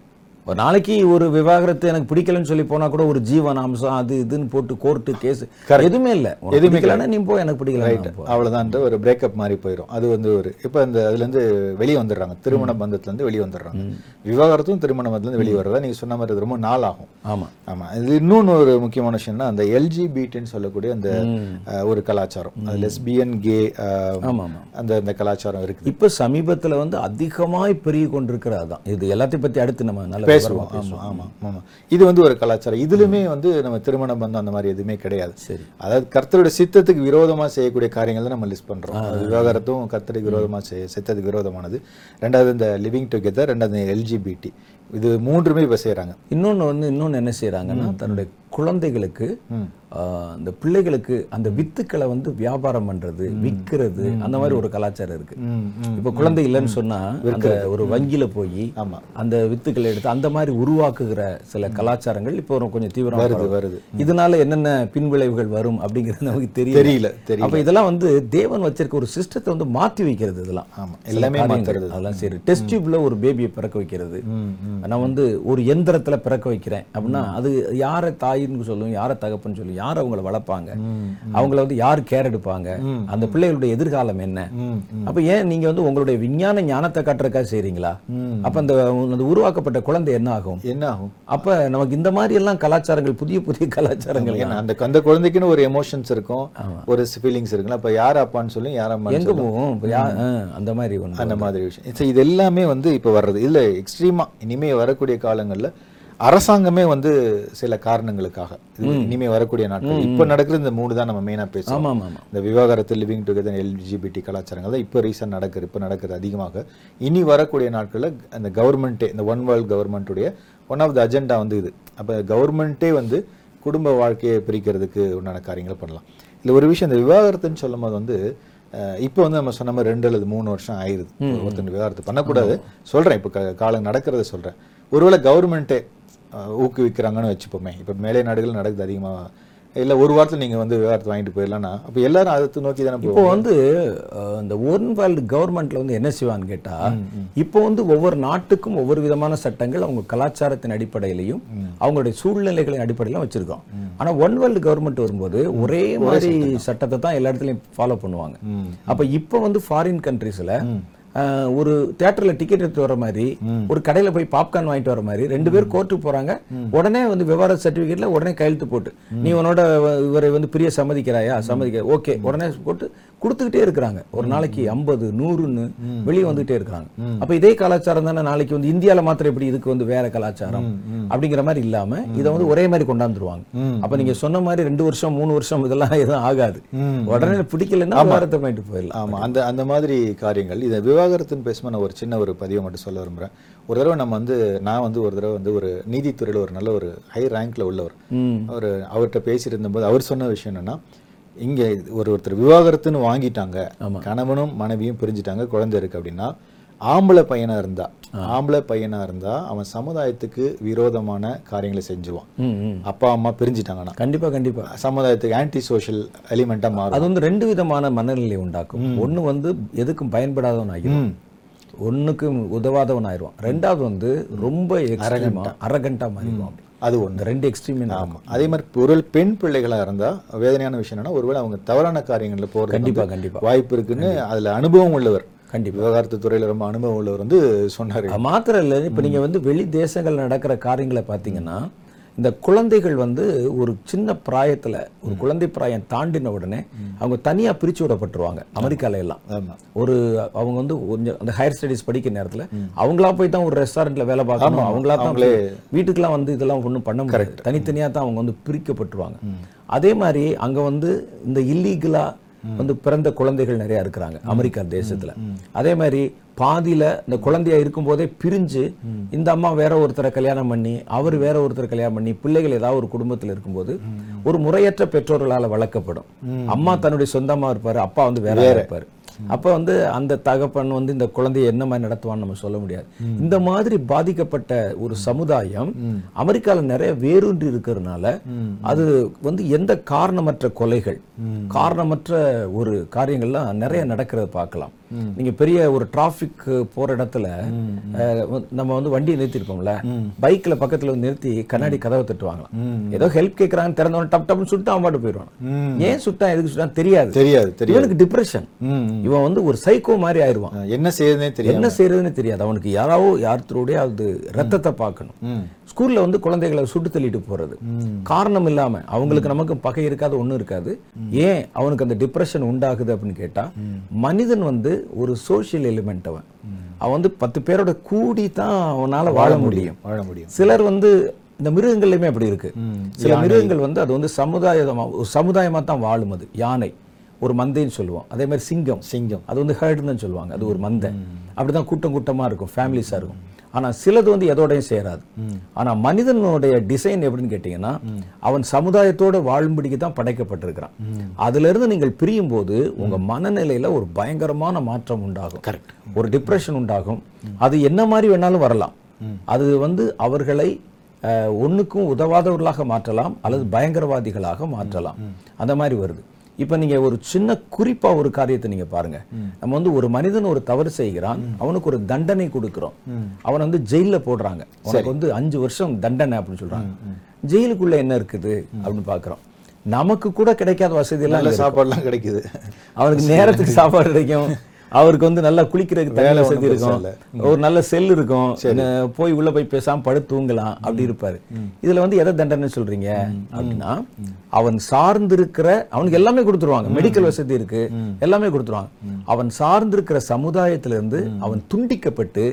ஒரு நாளைக்கு ஒரு விவாகரத்து எனக்கு பிடிக்கலன்னு சொல்லி போனா கூட ஒரு ஜீவன அம்சம் அது இதுன்னு போட்டு கோர்ட்டு கேஸ் எதுவுமே இல்ல. எதுவுமே நீ போ எனக்கு பிடிக்கல அவ்வளவுதான். ஒரு பிரேக்கப் மாதிரி போயிடும் அது வந்து ஒரு இப்ப இந்த அதுல இருந்து வெளியே வந்துடுறாங்க. திருமண பந்தத்துல இருந்து வெளியே வந்துடுறாங்க. விவாகரத்தும் திருமண பந்தத்துல இருந்து வெளியே வர்றதா? நீங்க சொன்ன மாதிரி ரொம்ப நாள் ஆகும். ஆமா. ஆமா. இது இன்னொன்னு ஒரு முக்கியமான விஷயம்னா அந்த எல்ஜிபிடின்னு சொல்லக்கூடிய அந்த ஒரு கலாச்சாரம். அது லெஸ்பியன் கே அந்த அந்த கலாச்சாரம் இருக்குது. இப்ப சமீபத்துல வந்து அதிகமாய் பெருகி கொண்டிருக்கிற அதான். இது எல்லாத்தையும் பத்தி அடுத்து நம்ம நல்ல பேசுவோம். ஆமா ஆமா ஆமா. இது வந்து ஒரு கலாச்சாரம். இதுலயுமே வந்து நம்ம திருமண பந்தம் அந்த மாதிரி எதுவுமே கிடையாது. சரி. அதாவது கர்த்தருடைய சித்தத்துக்கு விரோதமா செய்யக்கூடிய காரியங்கள் தான் நம்ம லிஸ்ட் பண்றோம். அது விவாகரத்தும் கர்த்தருக்கு விரோதமா செய்ய சித்தத்துக்கு விரோதமானது. ரெண்டாவது இந்த லிவிங் டுகெதர் ரெண்டாவது எல்ஜிபிடி இது மூன்றுமே இப்ப செய்றாங்க. இன்னொன்னு வந்து இன்னொன்னு என்ன செய்றாங்கன்னா தன்னுடைய குழந்தைகளுக்கு இந்த பிள்ளைகளுக்கு அந்த வித்துக்களை வந்து வியாபாரம் பண்றது விக்கிறது அந்த மாதிரி ஒரு கலாச்சாரம் இருக்கு. இப்ப குழந்தை இல்லைன்னு சொன்னா ஒரு வங்கியில போய் அந்த வித்துக்களை எடுத்து அந்த மாதிரி உருவாக்குகிற சில கலாச்சாரங்கள் இப்போ கொஞ்சம் தீவிரம் வருது வருது. இதனால என்னென்ன பின்விளைவுகள் வரும் அப்படிங்கிறது நமக்கு தெரியல. தெரியல அப்ப இதெல்லாம் வந்து தேவன் வச்சிருக்க ஒரு சிஸ்டத்தை வந்து மாத்தி வைக்கிறது இதெல்லாம். எல்லாமே அதெல்லாம் சரி. டெஸ்ட் டியூப்ல ஒரு பேபியை பிறக்க வைக்கிறது. நான் வந்து ஒரு எந்திரத்துல பிறக்க வைக்கிறேன் அப்படின்னா அது யாரை தாயின்னு சொல்லும் யாரை தகப்பன்னு சொல்லும் யார் அவங்கள வளர்ப்பாங்க? அவங்கள வந்து யார் கேர் எடுப்பாங்க? அந்த பிள்ளைகளுடைய எதிர்காலம் என்ன? அப்ப ஏன் நீங்க வந்து உங்களுடைய விஞ்ஞான ஞானத்தை காட்டுறதுக்காக செய்றீங்களா? அப்ப அந்த உருவாக்கப்பட்ட குழந்தை என்ன ஆகும்? என்ன ஆகும்? அப்ப நமக்கு இந்த மாதிரி எல்லாம் கலாச்சாரங்கள் புதிய புதிய கலாச்சாரங்கள் அந்த அந்த குழந்தைக்குன்னு ஒரு எமோஷன்ஸ் இருக்கும் ஒரு ஃபீலிங்ஸ் இருக்குல்ல அப்ப யார் அப்பான்னு சொல்லி யார் அம்மான்னு எங்க போவோம்? அந்த மாதிரி அந்த மாதிரி விஷயம். இது எல்லாமே வந்து இப்போ வர்றது. இல்ல எக்ஸ்ட்ரீமா இனிமே வரக்கூடிய காலங்கள்ல அரசாங்கமே வந்து சில காரணங்களுக்காக இது இனிமே வரக்கூடிய நாட்கள். இப்போ நடக்கிற இந்த மூணு தான் நம்ம மெயினா பேசுறோம். ஆமா ஆமா ஆமா. இந்த விவாகரத்து லிவிங் டுகெதர் எல்ஜிபிடி கலாச்சாரங்கள் தான் இப்போ ரீசன் நடக்குது இப்போ நடக்குது அதிகமாக. இனி வரக்கூடிய நாட்களில் அந்த கவர்மெண்ட்டே இந்த ஒன் வேர்ல்ட் கவர்மெண்ட்டுடைய ஒன் ஆஃப் த அஜெண்டா வந்து இது. அப்போ கவர்மெண்ட்டே வந்து குடும்ப வாழ்க்கையை பிரிக்கிறதுக்கு உண்டான காரியங்களை பண்ணலாம். இல்லை ஒரு விஷயம் இந்த விவாகரத்துன்னு சொல்லும் போது வந்து இப்போ வந்து நம்ம சொன்ன மாதிரி ரெண்டு அல்லது மூணு வருஷம் ஆயிருது. ஒருத்தன் விவாகரத்து பண்ணக்கூடாது. சொல்றேன் இப்போ காலம் நடக்கிறத சொல்றேன். ஒருவேளை கவர்மெண்ட்டே ஊக்குவிக்கிறாங்கன்னு வச்சுப்போமே. இப்போ மேலை நாடுகள் நடக்குது அதிகமா. இல்ல ஒரு வாரத்துல நீங்க வந்து விவாகரத்து வாங்கிட்டு போயிடலாம்னா அப்ப எல்லாரும் அதை நோக்கி தானே இப்போ வந்து இந்த ஒன் வேர்ல்டு கவர்மெண்ட்ல வந்து என்ன செய்வான்னு கேட்டா இப்போ வந்து ஒவ்வொரு நாட்டுக்கும் ஒவ்வொரு விதமான சட்டங்கள் அவங்க கலாச்சாரத்தின் அடிப்படையிலையும் அவங்களுடைய சூழ்நிலைகளின் அடிப்படையிலும் வச்சிருக்கோம். ஆனா ஒன் வேர்ல்டு கவர்மெண்ட் வரும்போது ஒரே மாதிரி சட்டத்தை தான் எல்லா இடத்துலயும் ஃபாலோ பண்ணுவாங்க. அப்ப இப்போ வந்து ஃபாரின் கண்ட்ரீஸ்ல ஒரு தியேட்டர்ல டிக்கெட் எடுத்து வர மாதிரி ஒரு கடையில போய் பாப்கார்ன் வாங்கிட்டு வர மாதிரி ரெண்டு பேர் கோர்ட்டுக்கு போறாங்க. உடனே வந்து விவகார சர்டிபிகேட்ல உடனே கையெழுத்து போட்டு நீ உன்னோட இவரை வந்து பிரிய சம்மதிக்கிறாயா? சம்மதிக்க ஓகே. உடனே போட்டு கொடுத்துக்கிட்டே இருக்கிறாங்க. ஒரு நாளைக்கு ஐம்பது நூறுன்னு வெளியே வந்துகிட்டே இருக்கிறாங்க. அப்ப இதே கலாச்சாரம் தானே நாளைக்கு வந்து இந்தியால மாத்திரம் எப்படி இதுக்கு வந்து வேற கலாச்சாரம் அப்படிங்கிற மாதிரி இல்லாம இதை வந்து ஒரே மாதிரி கொண்டாந்துருவாங்க. அப்ப நீங்க சொன்ன மாதிரி ரெண்டு வருஷம் மூணு வருஷம் இதெல்லாம் எதுவும் ஆகாது. உடனே பிடிக்கலன்னா வாரத்தை பண்ணிட்டு போயிடலாம். ஆமா. அந்த அந்த மாதிரி காரியங்கள். இதை விவாகரத்துன்னு பேசும்போது நான் ஒரு சின்ன ஒரு பதிவை மட்டும் சொல்ல விரும்புறேன். ஒரு தடவை நம்ம வந்து நான் வந்து ஒரு தடவை வந்து ஒரு நீதித்துறையில ஒரு நல்ல ஒரு ஹை ரேங்க்ல உள்ளவர். அவர் அவர்கிட்ட பேசிட்டு இருந்தபோது அவர் சொன்ன விஷயம் என்னன்னா இங்க ஒரு ஒருத்தர் விவாகரத்துன்னு வாங்கிட்டாங்க. கணவனும் மனைவியும் பிரிஞ்சுட்டாங்க. குழந்தை இருக்கு அப்படின்னா ஆம்பளை பையனா இருந்தா ஆம்பளை பையனா இருந்தா அவன் சமுதாயத்துக்கு விரோதமான காரியங்களை செஞ்சுவான். அப்பா அம்மா பிரிஞ்சுட்டாங்கன்னா கண்டிப்பா கண்டிப்பா. சமுதாயத்துக்கு ஆன்டி சோஷியல் எலிமெண்டா மாறும். அது வந்து ரெண்டு விதமான மனநிலை உண்டாக்கும். ஒண்ணு வந்து எதுக்கும் பயன்படாதவன் ஆகிடும் ஒண்ணுக்கும் உதவாதவன் ஆயிடுவான் ரெண்டாவது வந்து ரொம்ப எக்ஸ்ட்ரீமா அரகண்டா மாறிடுவான் அது அந்த ரெண்டு எக்ஸ்ட்ரீமே ஆமா. அதே மாதிரி ஒருவேளை பெண் பிள்ளைகளா இருந்தா வேதனையான விஷயம் என்னன்னா ஒருவேளை அவங்க தவறான காரியங்கள்ல போறது கண்டிப்பா வந்து கண்டிப்பா வாய்ப்பு இருக்குன்னு அதுல அனுபவம் உள்ளவர். கண்டிப்பா. விவகாரத்து துறையில ரொம்ப அனுபவம் உள்ளவர் வந்து சொன்னாரு. மாத்திரம் இல்லை. இப்போ நீங்க வந்து வெளி தேசங்கள் நடக்கிற காரியங்களை பார்த்தீங்கன்னா இந்த குழந்தைகள் வந்து ஒரு சின்ன பிராயத்துல ஒரு குழந்தை பிராயம் தாண்டின உடனே அவங்க தனியா பிரிச்சு விடப்பட்டுருவாங்க அமெரிக்கால எல்லாம். ஒரு அவங்க வந்து கொஞ்சம் அந்த ஹையர் ஸ்டடீஸ் படிக்கிற நேரத்துல அவங்களா போய் தான் ஒரு ரெஸ்டாரண்ட்ல வேலை பார்க்கணும் அவங்களா தான் அவங்களே வீட்டுக்கெல்லாம் வந்து இதெல்லாம் ஒண்ணும் பண்ண முடியாது. தனித்தனியா தான் அவங்க வந்து பிரிக்கப்பட்டுருவாங்க. அதே மாதிரி அங்க வந்து இந்த இல்லீகலா வந்து பிறந்த குழந்தைகள் நிறைய இருக்கிறாங்க அமெரிக்கா தேசத்துல. அதே மாதிரி பாதியில இந்த குழந்தையா இருக்கும்போதே பிரிஞ்சு இந்த அம்மா வேற ஒருத்தரை கல்யாணம் பண்ணி அவர் வேற ஒருத்தரை கல்யாணம் பண்ணி பிள்ளைகள் ஏதாவது ஒரு குடும்பத்துல இருக்கும்போது ஒரு முறையற்ற பெற்றோர்களால வளர்க்கப்படும். அம்மா தன்னுடைய சொந்தமா இருப்பாரு அப்பா வந்து வேற. இருப்பாரு. அப்ப வந்து அந்த தகப்பன் வந்து இந்த குழந்தையை என்ன மாதிரி நடத்துவான்னு நம்ம சொல்ல முடியாது. இந்த மாதிரி பாதிக்கப்பட்ட ஒரு சமுதாயம் அமெரிக்கால நிறைய வேரூன்றி இருக்கிறதுனால அது வந்து எந்த காரணமற்ற கொலைகள் காரணமற்ற ஒரு காரியங்கள்லாம் நிறைய நடக்கிறத பார்க்கலாம். நீங்க பெரிய ஒரு டிராபிக் போற இடத்துல நம்ம வந்து வண்டியை நிறுத்திருப்போம்ல பைக்ல பக்கத்துல வந்து நிறுத்தி கண்ணாடி கதவை தட்டுவாங்களாம். ஏதோ ஹெல்ப் கேக்குறாங்க திறந்தவன டப் டப்னு சுட்டு அவன் பாட்டு போயிடுவான். ஏன் சுட்டான் எதுக்கு சுட்டான் தெரியாது. தெரியாது தெரியாது. இவனுக்கு டிப்ரெஷன். இவன் வந்து ஒரு சைக்கோ மாதிரி ஆயிடுவான். என்ன செய்யுதுன்னே தெரியாது என்ன செய்யறதுன்னு தெரியாது. அவனுக்கு யாராவோ யார்த்தருடைய அது ரத்தத்தை பார்க்கணும். ஸ்கூல்ல வந்து குழந்தைகளை சுட்டு தள்ளிட்டு போறது. காரணம் இல்லாம அவங்களுக்கு நமக்கு பகை இருக்காது ஒண்ணும் இருக்காது. ஏன் அவனுக்கு அந்த டிப்ரெஷன் உண்டாகுது அப்படின்னு கேட்டா மனிதன் வந்து ஒரு சோஷியல் எலிமெண்ட் அவன். அவன் வந்து பத்து பேரோட கூடி தான் அவனால வாழ முடியும் வாழ முடியும். சிலர் வந்து இந்த மிருகங்கள்லையுமே அப்படி இருக்கு. சில மிருகங்கள் வந்து அது வந்து சமுதாயமா ஒரு சமுதாயமா தான் வாழும் அது. யானை. ஒரு மந்தைன்னு சொல்லுவோம். அதே மாதிரி சிங்கம். சிங்கம். அது வந்து ஹர்டுன்னு சொல்லுவாங்க. அது ஒரு மந்தை. அப்படிதான் கூட்டம் கூட்டமா இருக்கும். ஃபேமிலிஸா இருக்கும். ஆனா சிலது வந்து எதோடையும் சேராது. ஆனா மனிதனுடைய டிசைன் எப்படின்னு கேட்டீங்கன்னா அவன் சமுதாயத்தோட வாழும்படிக்கு தான் படைக்கப்பட்டிருக்கிறான். அதுல இருந்து நீங்கள் பிரியும் போது உங்க மனநிலையில ஒரு பயங்கரமான மாற்றம் உண்டாகும். கரெக்ட் ஒரு டிப்ரெஷன் உண்டாகும். அது என்ன மாதிரி வேணாலும் வரலாம். அது வந்து அவர்களை அஹ், ஒண்ணுக்கும் உதவாதவர்களாக மாற்றலாம் அல்லது பயங்கரவாதிகளாக மாற்றலாம். அந்த மாதிரி வருது. இப்ப நீங்க ஒரு சின்ன குறிப்பா ஒரு காரியத்தை நீங்க பாருங்க. நம்ம வந்து ஒரு மனிதன் ஒரு தவறு செய்கிறான் அவனுக்கு ஒரு தண்டனை கொடுக்கிறோம். அவன் வந்து ஜெயில்ல போடுறாங்க. உனக்கு வந்து அஞ்சு வருஷம் தண்டனை அப்படின்னு சொல்றாங்க. ஜெயிலுக்குள்ள என்ன இருக்குது அப்படின்னு பாக்குறோம். நமக்கு கூட கிடைக்காத வசதி எல்லாம் சாப்பாடுலாம் கிடைக்குது. அவருக்கு நேரத்துக்கு சாப்பாடு கிடைக்கும். அவருக்கு வந்து நல்லா குளிக்கிறதுக்கு வேலை வசதி இருக்கும். ஒரு நல்ல செல் இருக்கும். போய் உள்ள போய் பேசாம படுத்து தூங்கலாம். அப்படி இருப்பாரு. இதுல வந்து எதை தண்டனை சொல்றீங்க? அப்படின்னா அவன் சார்ந்திருக்கிற அவனுக்கு எல்லாமே கொடுத்துருவாங்க. மெடிக்கல் வசதி இருக்கு. எல்லாமே கொடுத்துருவாங்க. அவன் சார்ந்திருக்கிற சமுதாயத்துல இருந்து அவன் துண்டிக்கப்பட்டு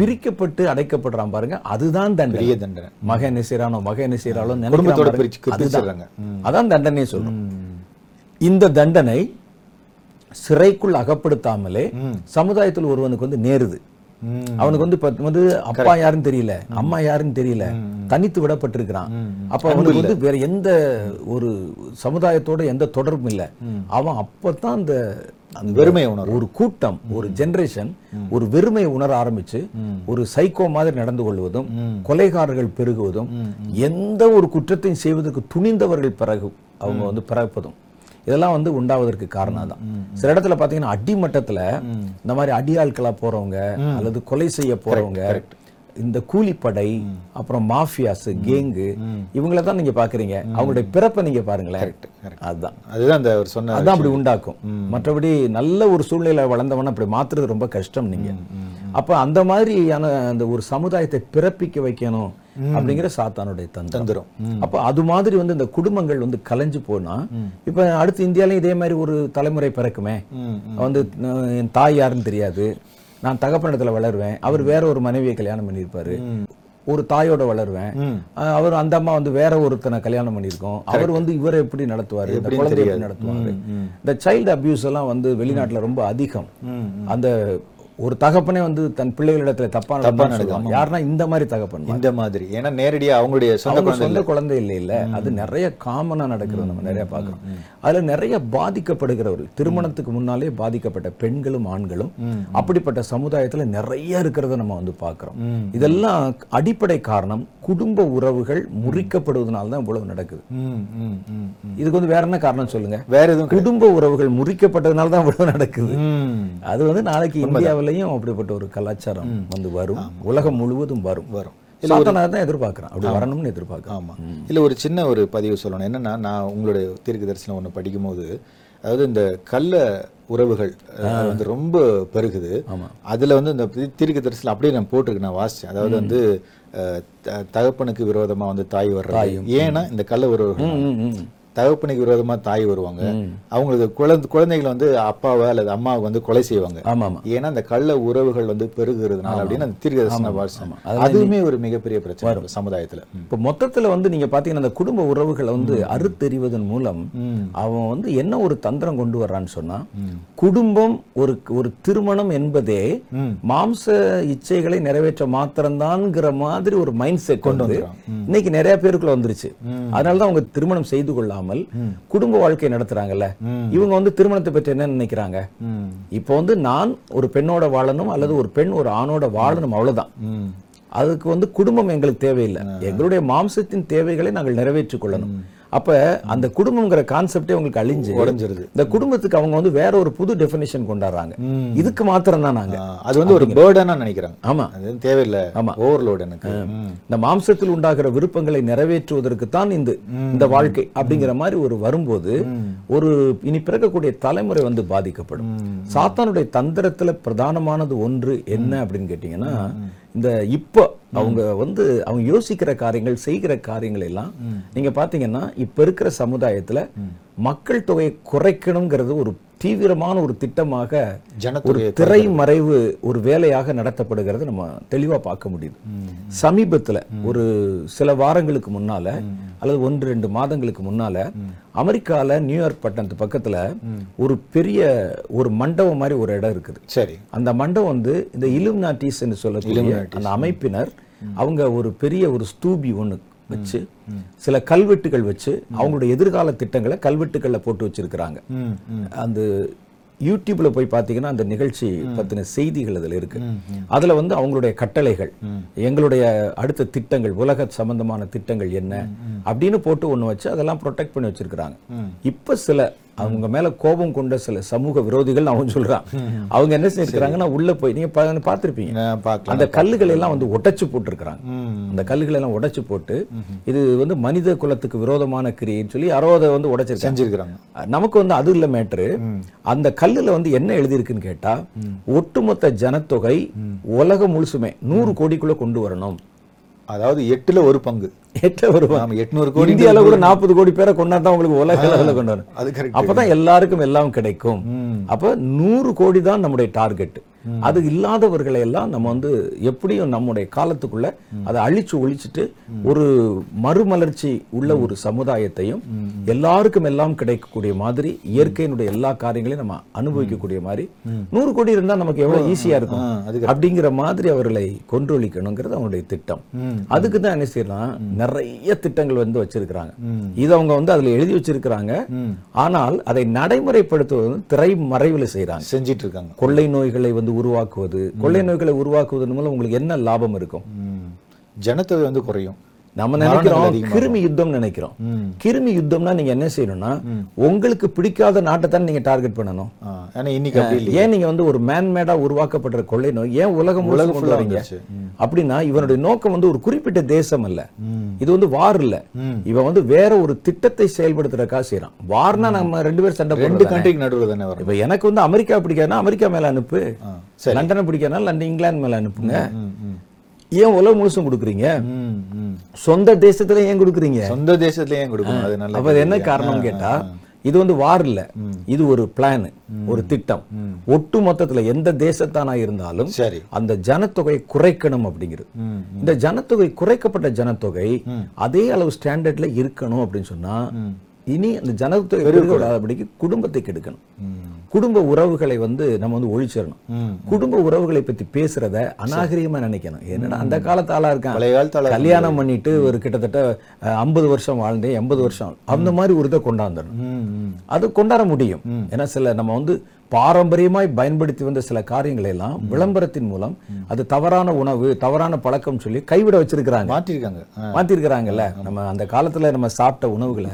பிரிக்கப்பட்டு அடைக்கப்படுறான் பாருங்க. அதுதான் தண்டனை. தண்டனை. மகன் செய்யறானோ மகன் என்ன செய்யறாளோ குடும்பத்தோட நினைக்கிறான் பிரிச்சு பாருங்க, அதுதான். பிரிச்சிடுறாங்க ம். அதான் தண்டனையே சொல்றோம். ம். இந்த தண்டனை சிறைக்குள் அகப்படுத்தாமலே சமுதாயத்தில் ஒருவனுக்கு வந்து நேருது. அவனுக்கு வந்து வந்து அப்பா யாருன்னு தெரியல அம்மா யாருன்னு தெரியல தனித்து விடப்பட்டிருக்கிறான். அப்ப அவனுக்கு வந்து வேற எந்த ஒரு சமுதாயத்தோட எந்த தொடர்பும் இல்ல. அவன் அப்பதான் அந்த அந்த வெறுமை உணர்வு ஒரு கூட்டம் ஒரு ஜெனரேஷன் ஒரு வெறுமையை உணர ஆரம்பிச்சு ஒரு சைக்கோ மாதிரி நடந்து கொள்வதும் கொலைகாரர்கள் பெருகுவதும் எந்த ஒரு குற்றத்தையும் செய்வதற்கு துணிந்தவர்கள் பிறகு அவங்க வந்து பிறப்பதும். இதெல்லாம் வந்து உண்டாவதற்கு காரணம் தான் சில இடத்துல பாத்தீங்கன்னா அடிமட்டத்துல இந்த மாதிரி அடியாட்களா போறவங்க அல்லது கொலை செய்ய போறவங்க இந்த கூலிப்படை அப்புறம் மாஃபியாஸ் கேங்கு இவங்கள தான் நீங்க பாக்குறீங்க. அவங்களுடைய பிறப்பை நீங்க பாருங்களேன். அதுதான் அதுதான் அந்த அவர் சொன்ன அதான் அப்படி உண்டாக்கும். மற்றபடி நல்ல ஒரு சூழ்நிலை வளர்ந்தவன அப்படி மாத்துறது ரொம்ப கஷ்டம் நீங்க. அப்ப அந்த மாதிரியான அந்த ஒரு சமுதாயத்தை பிறப்பிக்க வைக்கணும். அப்படிங்கிற சாத்தானுடைய தந்திரம். அப்ப அது மாதிரி வந்து இந்த குடும்பங்கள் வந்து கலைஞ்சு போனா இப்ப அடுத்து இந்தியாலயும் இதே மாதிரி ஒரு தலைமுறை பிறக்குமே. வந்து என் தாய் யாருன்னு தெரியாது. நான் தகப்பனிடத்துல வளருவேன். அவர் வேற ஒரு மனைவியை கல்யாணம் பண்ணியிருப்பாரு. ஒரு தாயோட வளருவேன். அவர் அந்த அம்மா வந்து வேற ஒருத்தனை கல்யாணம் பண்ணியிருக்கோம். அவர் வந்து இவரை எப்படி நடத்துவாரு? இந்த குழந்தை எப்படி. நடத்துவாரு? இந்த சைல்டு அபியூஸ் எல்லாம் வந்து வெளிநாட்டுல ரொம்ப அதிகம். அந்த ஒரு தகப்பனே வந்து தன் பிள்ளைகளிடத்துல தப்பா தப்பா சொல்லுவாங்க. யாருன்னா இந்த மாதிரி தகப்பன் இந்த மாதிரி. ஏன்னா நேரடியா அவங்களுடைய சொந்த சொந்த குழந்தை இல்லை இல்ல. அது நிறைய காமனா நடக்கிறது நம்ம நிறைய பார்க்கிறோம். அதுல நிறைய பாதிக்கப்படுகிறவர்கள். திருமணத்துக்கு முன்னாலே பாதிக்கப்பட்ட பெண்களும் ஆண்களும் அப்படிப்பட்ட சமுதாயத்துல நிறைய இருக்கிறத நம்ம வந்து பார்க்கிறோம். ம். இதெல்லாம் அடிப்படை காரணம் குடும்ப உறவுகள் முறிக்கப்படுவதனால தான் இவ்வளவு நடக்குது. இதுக்கு வந்து வேற என்ன காரணம் சொல்லுங்க? வேற எதுவும் குடும்ப உறவுகள் முறிக்கப்பட்டதுனால தான் இவ்வளவு நடக்குது. அது வந்து நாளைக்கு இந்தியாவிலையும் அப்படிப்பட்ட ஒரு கலாச்சாரம் வந்து வரும். உலகம் முழுவதும் வரும். வரும். சாத்தனா தான் எதிர்பார்க்கிறேன் அப்படி வரணும்னு எதிர்பார்க்கிறேன் ஆமா. இல்ல ஒரு சின்ன ஒரு பதிவு சொல்லணும். என்னன்னா நான் உங்களுடைய தீர்க்க தரிசனம் ஒன்று படிக்கும்போது அதாவது இந்த கள்ள உறவுகள் வந்து ரொம்ப பெருகுது. அதுல வந்து இந்த தீர்க்க தரிசனம் அப்படியே நான் போட்டிருக்கேன் நான் வாசிச்சேன். அதாவது வந்து தகப்பனுக்கு விரோதமா வந்து தாய் வர்றது ஏன்னா இந்த கள்ள உறவுகள். தகப்பனுக்கு விரோதமா தாய் வருவாங்க. அவங்களுக்கு குழந்தை குழந்தைகள் வந்து அப்பாவை அல்லது அம்மாவை வந்து கொலை செய்வாங்க. ஏன்னா அந்த கள்ள உறவுகள் வந்து பெருகுறதுனால அப்படின்னு அந்த தீர்க்க தரிசனம் வாசிச்சேன் அதெல்லாம் அதுவுமே ஒரு மிகப்பெரிய பிரச்சனை சமுதாயத்துல. இப்ப மொத்தத்துல வந்து நீங்க பாத்தீங்கன்னா அந்த குடும்ப உறவுகளை வந்து அறுத்தெறிவதன் மூலம். அவன் வந்து என்ன ஒரு தந்திரம் கொண்டு வர்றான்னு சொன்னா குடும்பம் ஒரு ஒரு திருமணம் என்பதே. மாம்ச இச்சைகளை நிறைவேற்ற மாத்திரம்தான்ங்கிற மாதிரி ஒரு மைண்ட் செட் கொண்டு வந்து. இன்னைக்கு நிறைய பேருக்குள்ள வந்துருச்சு. அதனாலதான் அவங்க திருமணம் செய்து கொள்ளாமல் குடும்ப வாழ்க்கை நடத்துறாங்கல்ல. இவங்க வந்து திருமணத்தை பற்றி என்ன நினைக்கிறாங்க. இப்போ வந்து நான் ஒரு பெண்ணோட வாழணும் அல்லது ஒரு பெண் ஒரு ஆணோட வாழணும் அவ்வளவுதான். அதுக்கு வந்து குடும்பம் எங்களுக்கு தேவையில்லை எங்களுடைய மாம்சத்தின் தேவைகளை நாங்கள் நிறைவேற்றிக் கொள்ளணும் அப்ப அந்த குடும்பம்ங்கிற கான்செப்டே உங்களுக்கு அழிஞ்சு உடைஞ்சிருது. இந்த குடும்பத்துக்கு அவங்க வந்து வேற ஒரு புது டெஃபினேஷன் கொண்டாடுறாங்க. இதுக்கு மாத்திரம் தான் நாங்க ஆ, அது வந்து ஒரு பேர்டனா நினைக்கிறாங்க. ஆமா. அது தேவையில்லை. ஆமா. ஓவர்லோட் எனக்கு. இந்த மாம்சத்தில் உண்டாகிற விருப்பங்களை நிறைவேற்றுவதற்கு தான் இந்த இந்த வாழ்க்கை அப்படிங்கிற மாதிரி ஒரு வரும்போது ஒரு இனி பிறக்கக்கூடிய தலைமுறை வந்து பாதிக்கப்படும். சாத்தானுடைய தந்திரத்துல பிரதானமானது ஒன்று என்ன அப்படின்னு கேட்டீங்கன்னா இந்த இப்போ அவங்க வந்து அவங்க யோசிக்கிற காரியங்கள் செய்கிற காரியங்கள் எல்லாம் நீங்க பாத்தீங்கன்னா இப்ப இருக்கிற சமுதாயத்துல மக்கள் தொகையை குறைக்கணுங்கிறது ஒரு தீவிரமான ஒரு திட்டமாக ஒரு திரைமறைவு ஒரு வேலையாக நடத்தப்படுகிறது நம்ம தெளிவா பார்க்க முடியுது. சமீபத்துல ஒரு சில வாரங்களுக்கு முன்னால அல்லது ஒன்று ரெண்டு மாதங்களுக்கு முன்னால அமெரிக்கால நியூயார்க் பட்டணத்து பக்கத்துல ஒரு பெரிய ஒரு மண்டபம் மாதிரி ஒரு இடம் இருக்குது. சரி. அந்த மண்டபம் வந்து இந்த இலுமினாட்டிஸ் என்று சொல்லக்கூடிய அந்த அமைப்பினர் அவங்க ஒரு பெரிய ஒரு ஸ்தூபி ஒண்ணு வச்சு சில கல்வெட்டுகள் வச்சு அவங்களுடைய எதிர்கால திட்டங்களை கல்வெட்டுகள்ல போட்டு வச்சிருக்கிறாங்க. அந்த யூடியூப்ல போய் பார்த்தீங்கன்னா அந்த நிகழ்ச்சி பத்தின செய்திகள் அதுல இருக்கு. அதுல வந்து அவங்களுடைய கட்டளைகள் எங்களுடைய அடுத்த திட்டங்கள் உலக சம்பந்தமான திட்டங்கள் என்ன அப்படின்னு போட்டு ஒண்ணு வச்சு அதெல்லாம் ப்ரொடெக்ட் பண்ணி வச்சிருக்கிறாங்க. இப்ப சில அவங்க மேல கோபம் கொண்ட சில சமூக விரோதிகள் அவன் சொல்றான். அவங்க என்ன செஞ்சிருக்கிறாங்கன்னா உள்ள போய் நீங்க பார்த்திருப்பீங்க. அந்த கல்லுகளை எல்லாம் வந்து உடைச்சு போட்டிருக்கிறாங்க. அந்த கல்லுகளை எல்லாம் உடைச்சு போட்டு இது வந்து மனித குலத்துக்கு விரோதமான கிரியைன்னு சொல்லி யாரோ அதை வந்து உடைச்சிருக்காங்க. செஞ்சிருக்கிறாங்க. நமக்கு வந்து அது இல்ல மேட்ரு. அந்த கல்லுல வந்து என்ன எழுதியிருக்குன்னு கேட்டா ஒட்டுமொத்த ஜனத்தொகை உலகம் முழுசுமே நூறு கோடிக்குள்ள கொண்டு வரணும். அதாவது எட்டுல ஒரு பங்கு. எட்ட வருவாங்க நாம எட்நூறு கோடி இந்தியால கூட நாற்பது கோடி பேரை கொண்டாதான் உங்களுக்கு உலக அளவுல கொண்டு வரணும். அது கரெக்ட் அப்பதான் எல்லாருக்கும் எல்லாம் கிடைக்கும். அப்ப நூறு கோடி தான் நம்முடைய டார்கெட் அது இல்லாதவர்களை எல்லாம் நம்ம வந்து எப்படியும் நம்முடைய காலத்துக்குள்ள அதை அழிச்சு ஒழிச்சிட்டு ஒரு மறுமலர்ச்சி உள்ள ஒரு சமுதாயத்தையும் எல்லாருக்கும் எல்லாம் கிடைக்கக்கூடிய மாதிரி இயற்கையினுடைய எல்லா காரியங்களையும் நம்ம அனுபவிக்கக்கூடிய மாதிரி நூறு கோடி இருந்தா நமக்கு எவ்வளவு ஈஸியா இருக்கும் அப்படிங்கிற மாதிரி அவர்களை கொன்றொழிக்கணுங்கிறது அவங்களுடைய திட்டம். அதுக்கு தான் என்ன செய்யலாம் நிறைய திட்டங்கள் வந்து வச்சிருக்கிறாங்க. இது அவங்க வந்து அதுல எழுதி வச்சிருக்கிறாங்க. ஆனால் அதை நடைமுறைப்படுத்துவது வந்து திரைமறைவுல செய்றாங்க. செஞ்சிட்டு இருக்காங்க. கொள்ளை நோய்களை வந்து உருவாக்குவது கொள்ளை நோய்களை உருவாக்குவதன் மூலம் உங்களுக்கு என்ன லாபம் இருக்கும். ஜனத்தொகை வந்து குறையும். நம்ம நினைக்கிறோம். கிருமி யுத்தம் நினைக்கிறோம். கிருமி யுத்தம்னா நீங்க என்ன செய்யணும்னா உங்களுக்கு பிடிக்காத நாட்டை தான் நீங்க டார்கெட் பண்ணணும். ஏன் நீங்க வந்து ஒரு மேன்மேடா உருவாக்கப்படுற கொள்ளை நோய் ஏன் உலகம் உலகம் வரீங்க அப்படின்னா இவனுடைய நோக்கம் வந்து ஒரு குறிப்பிட்ட தேசம் அல்ல. இது வந்து வார் இல்ல. இவன் வந்து வேற ஒரு திட்டத்தை செயல்படுத்துறதுக்காக செய்யறான் வார்னா நம்ம ரெண்டு பேரும் சண்டை ரெண்டு கண்ட்ரிக்கு நடுவுல தானே இப்ப எனக்கு வந்து அமெரிக்கா பிடிக்காதுன்னா அமெரிக்கா மேல அனுப்பு. லண்டனை பிடிக்காதுனா லண்டன் இங்கிலாந்து மேல அனுப்புங்க. ஏன் உலகம் முழுசும் கொடுக்குறீங்க. சொந்த தேசத்துல ஏன் கொடுக்குறீங்க? சொந்த தேசத்துல ஏன் கொடுக்கணும்? அது நல்ல அப்ப என்ன காரணம் கேட்டா இது வந்து வார் இல்ல. இது ஒரு பிளான் ஒரு திட்டம். ஒட்டு மொத்தத்துல எந்த தேசத்தானா இருந்தாலும் சரி. அந்த ஜனத்தொகையை குறைக்கணும் அப்படிங்கிறது. இந்த ஜனத்தொகை குறைக்கப்பட்ட ஜனத்தொகை அதே அளவு ஸ்டாண்டர்ட்ல இருக்கணும் அப்படின்னு சொன்னா இனி அந்த ஜனத்தொகை பெருகப்படாதபடிக்கு குடும்பத்தை கெடுக்கணும். குடும்ப உறவுகளை வந்து நம்ம வந்து ஒழிச்சிடணும். குடும்ப உறவுகளை பத்தி பேசுறத அநாகரிகமா நினைக்கணும். என்னடா அந்த காலத்து ஆளா இருக்கான். கல்யாணம் பண்ணிட்டு ஒரு கிட்டத்தட்ட ஐம்பது வருஷம் வாழ்ந்தேன் எண்பது வருஷம் அந்த மாதிரி ஒரு இதை கொண்டாந்துடணும். அது கொண்டாட முடியும். ஏன்னா சில நம்ம வந்து பாரம்பரியமாய் பயன்படுத்தி வந்த சில காரியங்களை எல்லாம் விளம்பரத்தின் மூலம் அது தவறான உணவு தவறான பழக்கம் சொல்லி கைவிட வச்சிருக்கிறாங்க. மாற்றிருக்காங்க. மாத்திருக்கிறாங்கல்ல நம்ம அந்த காலத்துல நம்ம சாப்பிட்ட உணவுகளை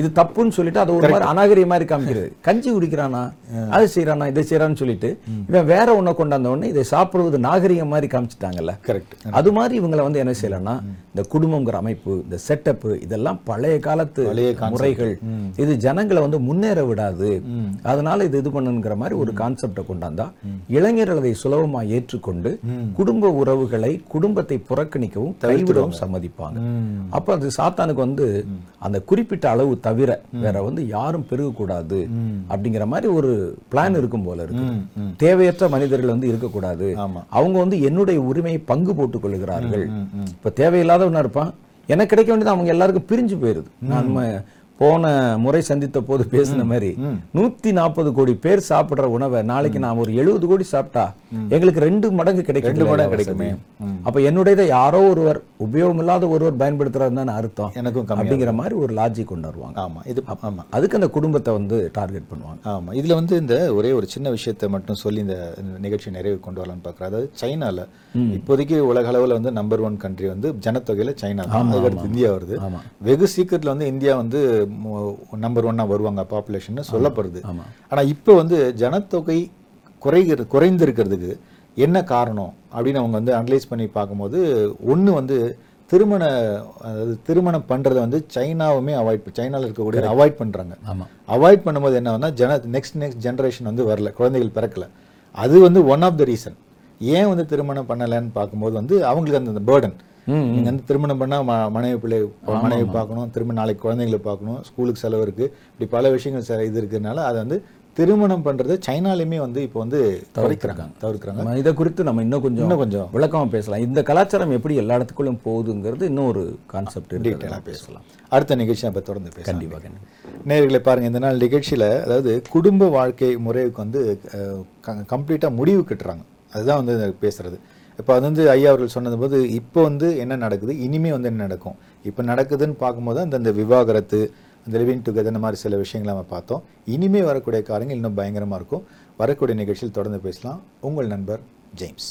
இது தப்புன்னு சொல்லிட்டு அது ஒரு மாதிரி அநாகரிக மாதிரி காமிக்கிறது. கஞ்சி குடிக்கிறானா? அதை செய்யறானா இதை செய்யறான்னு சொல்லிட்டு இவன் வேற ஒண்ணை கொண்டாந்த உடனே இதை சாப்பிடுவது நாகரிகம் மாதிரி காமிச்சிட்டாங்கல்ல. கரெக்ட் அது மாதிரி இவங்களை வந்து என்ன செய்யலாம்னா இந்த குடும்பங்கிற அமைப்பு இந்த செட்டப் இதெல்லாம் பழைய காலத்து. முறைகள். இது ஜனங்களை வந்து முன்னேற விடாது. அதனால இது இது பண்ணுங்கிற மாதிரி ஒரு கான்செப்டை கொண்டாந்தா இளைஞர்கள் அதை சுலபமா ஏற்றுக்கொண்டு குடும்ப உறவுகளை குடும்பத்தை புறக்கணிக்கவும் கைவிடவும் சம்மதிப்பாங்க. அப்ப அது சாத்தானுக்கு வந்து அந்த குறிப்பிட்ட அளவு தவிர வேற வந்து யாரும் பெருகக்கூடாது அப்படிங்கிற மாதிரி ஒரு பிளான் இருக்கும் போல இருக்கு. தேவையற்ற மனிதர்கள் வந்து இருக்கக்கூடாது. அவங்க வந்து என்னுடைய உரிமையை பங்கு போட்டுக் கொள்கிறார்கள். இப்ப தேவையில்லாதவனா இருப்பான். எனக்கு கிடைக்க வேண்டியது அவங்க எல்லாருக்கும் பிரிஞ்சு போயிருது. நான் ம- போன முறை சந்தித்த போது பேசின மாதிரி நூத்தி நாற்பது கோடி பேர் சாப்பிடுற உணவை நாளைக்கு நான் ஒரு எழுபது கோடி சாப்பிட்டா எங்களுக்கு ரெண்டு மடங்கு கிடைக்கும் ரெண்டு மடங்கு கிடைக்குமே. அப்ப என்னுடையதை யாரோ ஒருவர் உபயோகம் இல்லாத ஒருவர் பயன்படுத்துறாருன்னு அர்த்தம். எனக்கும் அப்படிங்கிற மாதிரி ஒரு லாஜிக் கொண்டு வருவாங்க. ஆமா இது ஆமா. அதுக்கு அந்த குடும்பத்தை வந்து டார்கெட் பண்ணுவாங்க. ஆமா இதுல வந்து இந்த ஒரே ஒரு சின்ன விஷயத்தை மட்டும் சொல்லி இந்த நிகழ்ச்சி நிறைவு கொண்டு வரலாம்னு பார்க்குறேன். அதாவது சைனால இப்போதைக்கு உலக அளவுல வந்து நம்பர் ஒன் கண்ட்ரி வந்து ஜனத்தொகையில சைனா தான். இந்தியா வருது. வெகு சீக்கிரத்துல வந்து இந்தியா வந்து நம்பர் ஒன்னா வருவாங்க பாப்புலேஷன் சொல்லப்படுது. ஆமா. ஆனா இப்போ வந்து ஜனத்தொகை குறைகிறது குறைந்திருக்கிறதுக்கு என்ன காரணம் அப்படின்னு அவங்க வந்து அனலைஸ் பண்ணி பார்க்கும்போது ஒண்ணு வந்து திருமண அதாவது திருமணம் பண்றதை வந்து சைனாவுமே அவாய்ட் சைனால இருக்கக்கூடிய அவாய்ட் பண்றாங்க. ஆமா. அவாய்ட் பண்ணும்போது என்ன ஜன நெக்ஸ்ட் நெக்ஸ்ட் ஜெனரேஷன் வந்து வரல குழந்தைகள் பிறக்கல. அது வந்து ஒன் ஆஃப் த ரீசன் ஏன் வந்து திருமணம் பண்ணலைன்னு பார்க்கும்போது வந்து அவங்களுக்கு அந்த பேர்டன் நீங்க வந்து திருமணம் பண்ணா ம- மனைவி பிள்ளை மனைவி பார்க்கணும் திரும்ப நாளைக்கு குழந்தைங்களை பார்க்கணும் ஸ்கூலுக்கு செலவு இருக்கு. இப்படி பல விஷயங்கள் செ- இது இருக்கிறதுனால அதை வந்து திருமணம் பண்றது சைனாலையுமே வந்து இப்போ வந்து தவிர்க்கிறாங்க நம்ம இதை குறித்து நம்ம இன்னும் கொஞ்சம் இன்னும் கொஞ்சம். விளக்கமா பேசலாம். இந்த கலாச்சாரம் எப்படி எல்லா இடத்துக்குள்ளும் போகுதுங்கிறது இன்னும் ஒரு கான்செப்ட் டீட்டெயிலாக பேசலாம். அடுத்த நிகழ்ச்சி நம்ம தொடர்ந்து பேசலாம். கண்டிப்பா கண்டிப்பா. நேர்களை பாருங்க இந்த நாள் நிகழ்ச்சியில அதாவது குடும்ப வாழ்க்கை முறைக்கு வந்து கம்ப்ளீட்டாக முடிவு கட்டுறாங்க. அதுதான் வந்து இது பேசுறது. இப்போ அது வந்து ஐயா அவர்கள் சொன்னது போது இப்போ வந்து என்ன நடக்குது? இனிமே வந்து என்ன நடக்கும்? இப்போ நடக்குதுன்னு பார்க்கும்போது அந்த அந்த விவாகரத்து அந்த லிவிங் டுகெதர் இந்த மாதிரி சில விஷயங்களை நம்ம பார்த்தோம். இனிமே வரக்கூடிய காரியங்கள் இன்னும் பயங்கரமாக இருக்கும். வரக்கூடிய நிகழ்ச்சியில் தொடர்ந்து பேசலாம். உங்கள் நண்பர் ஜேம்ஸ்.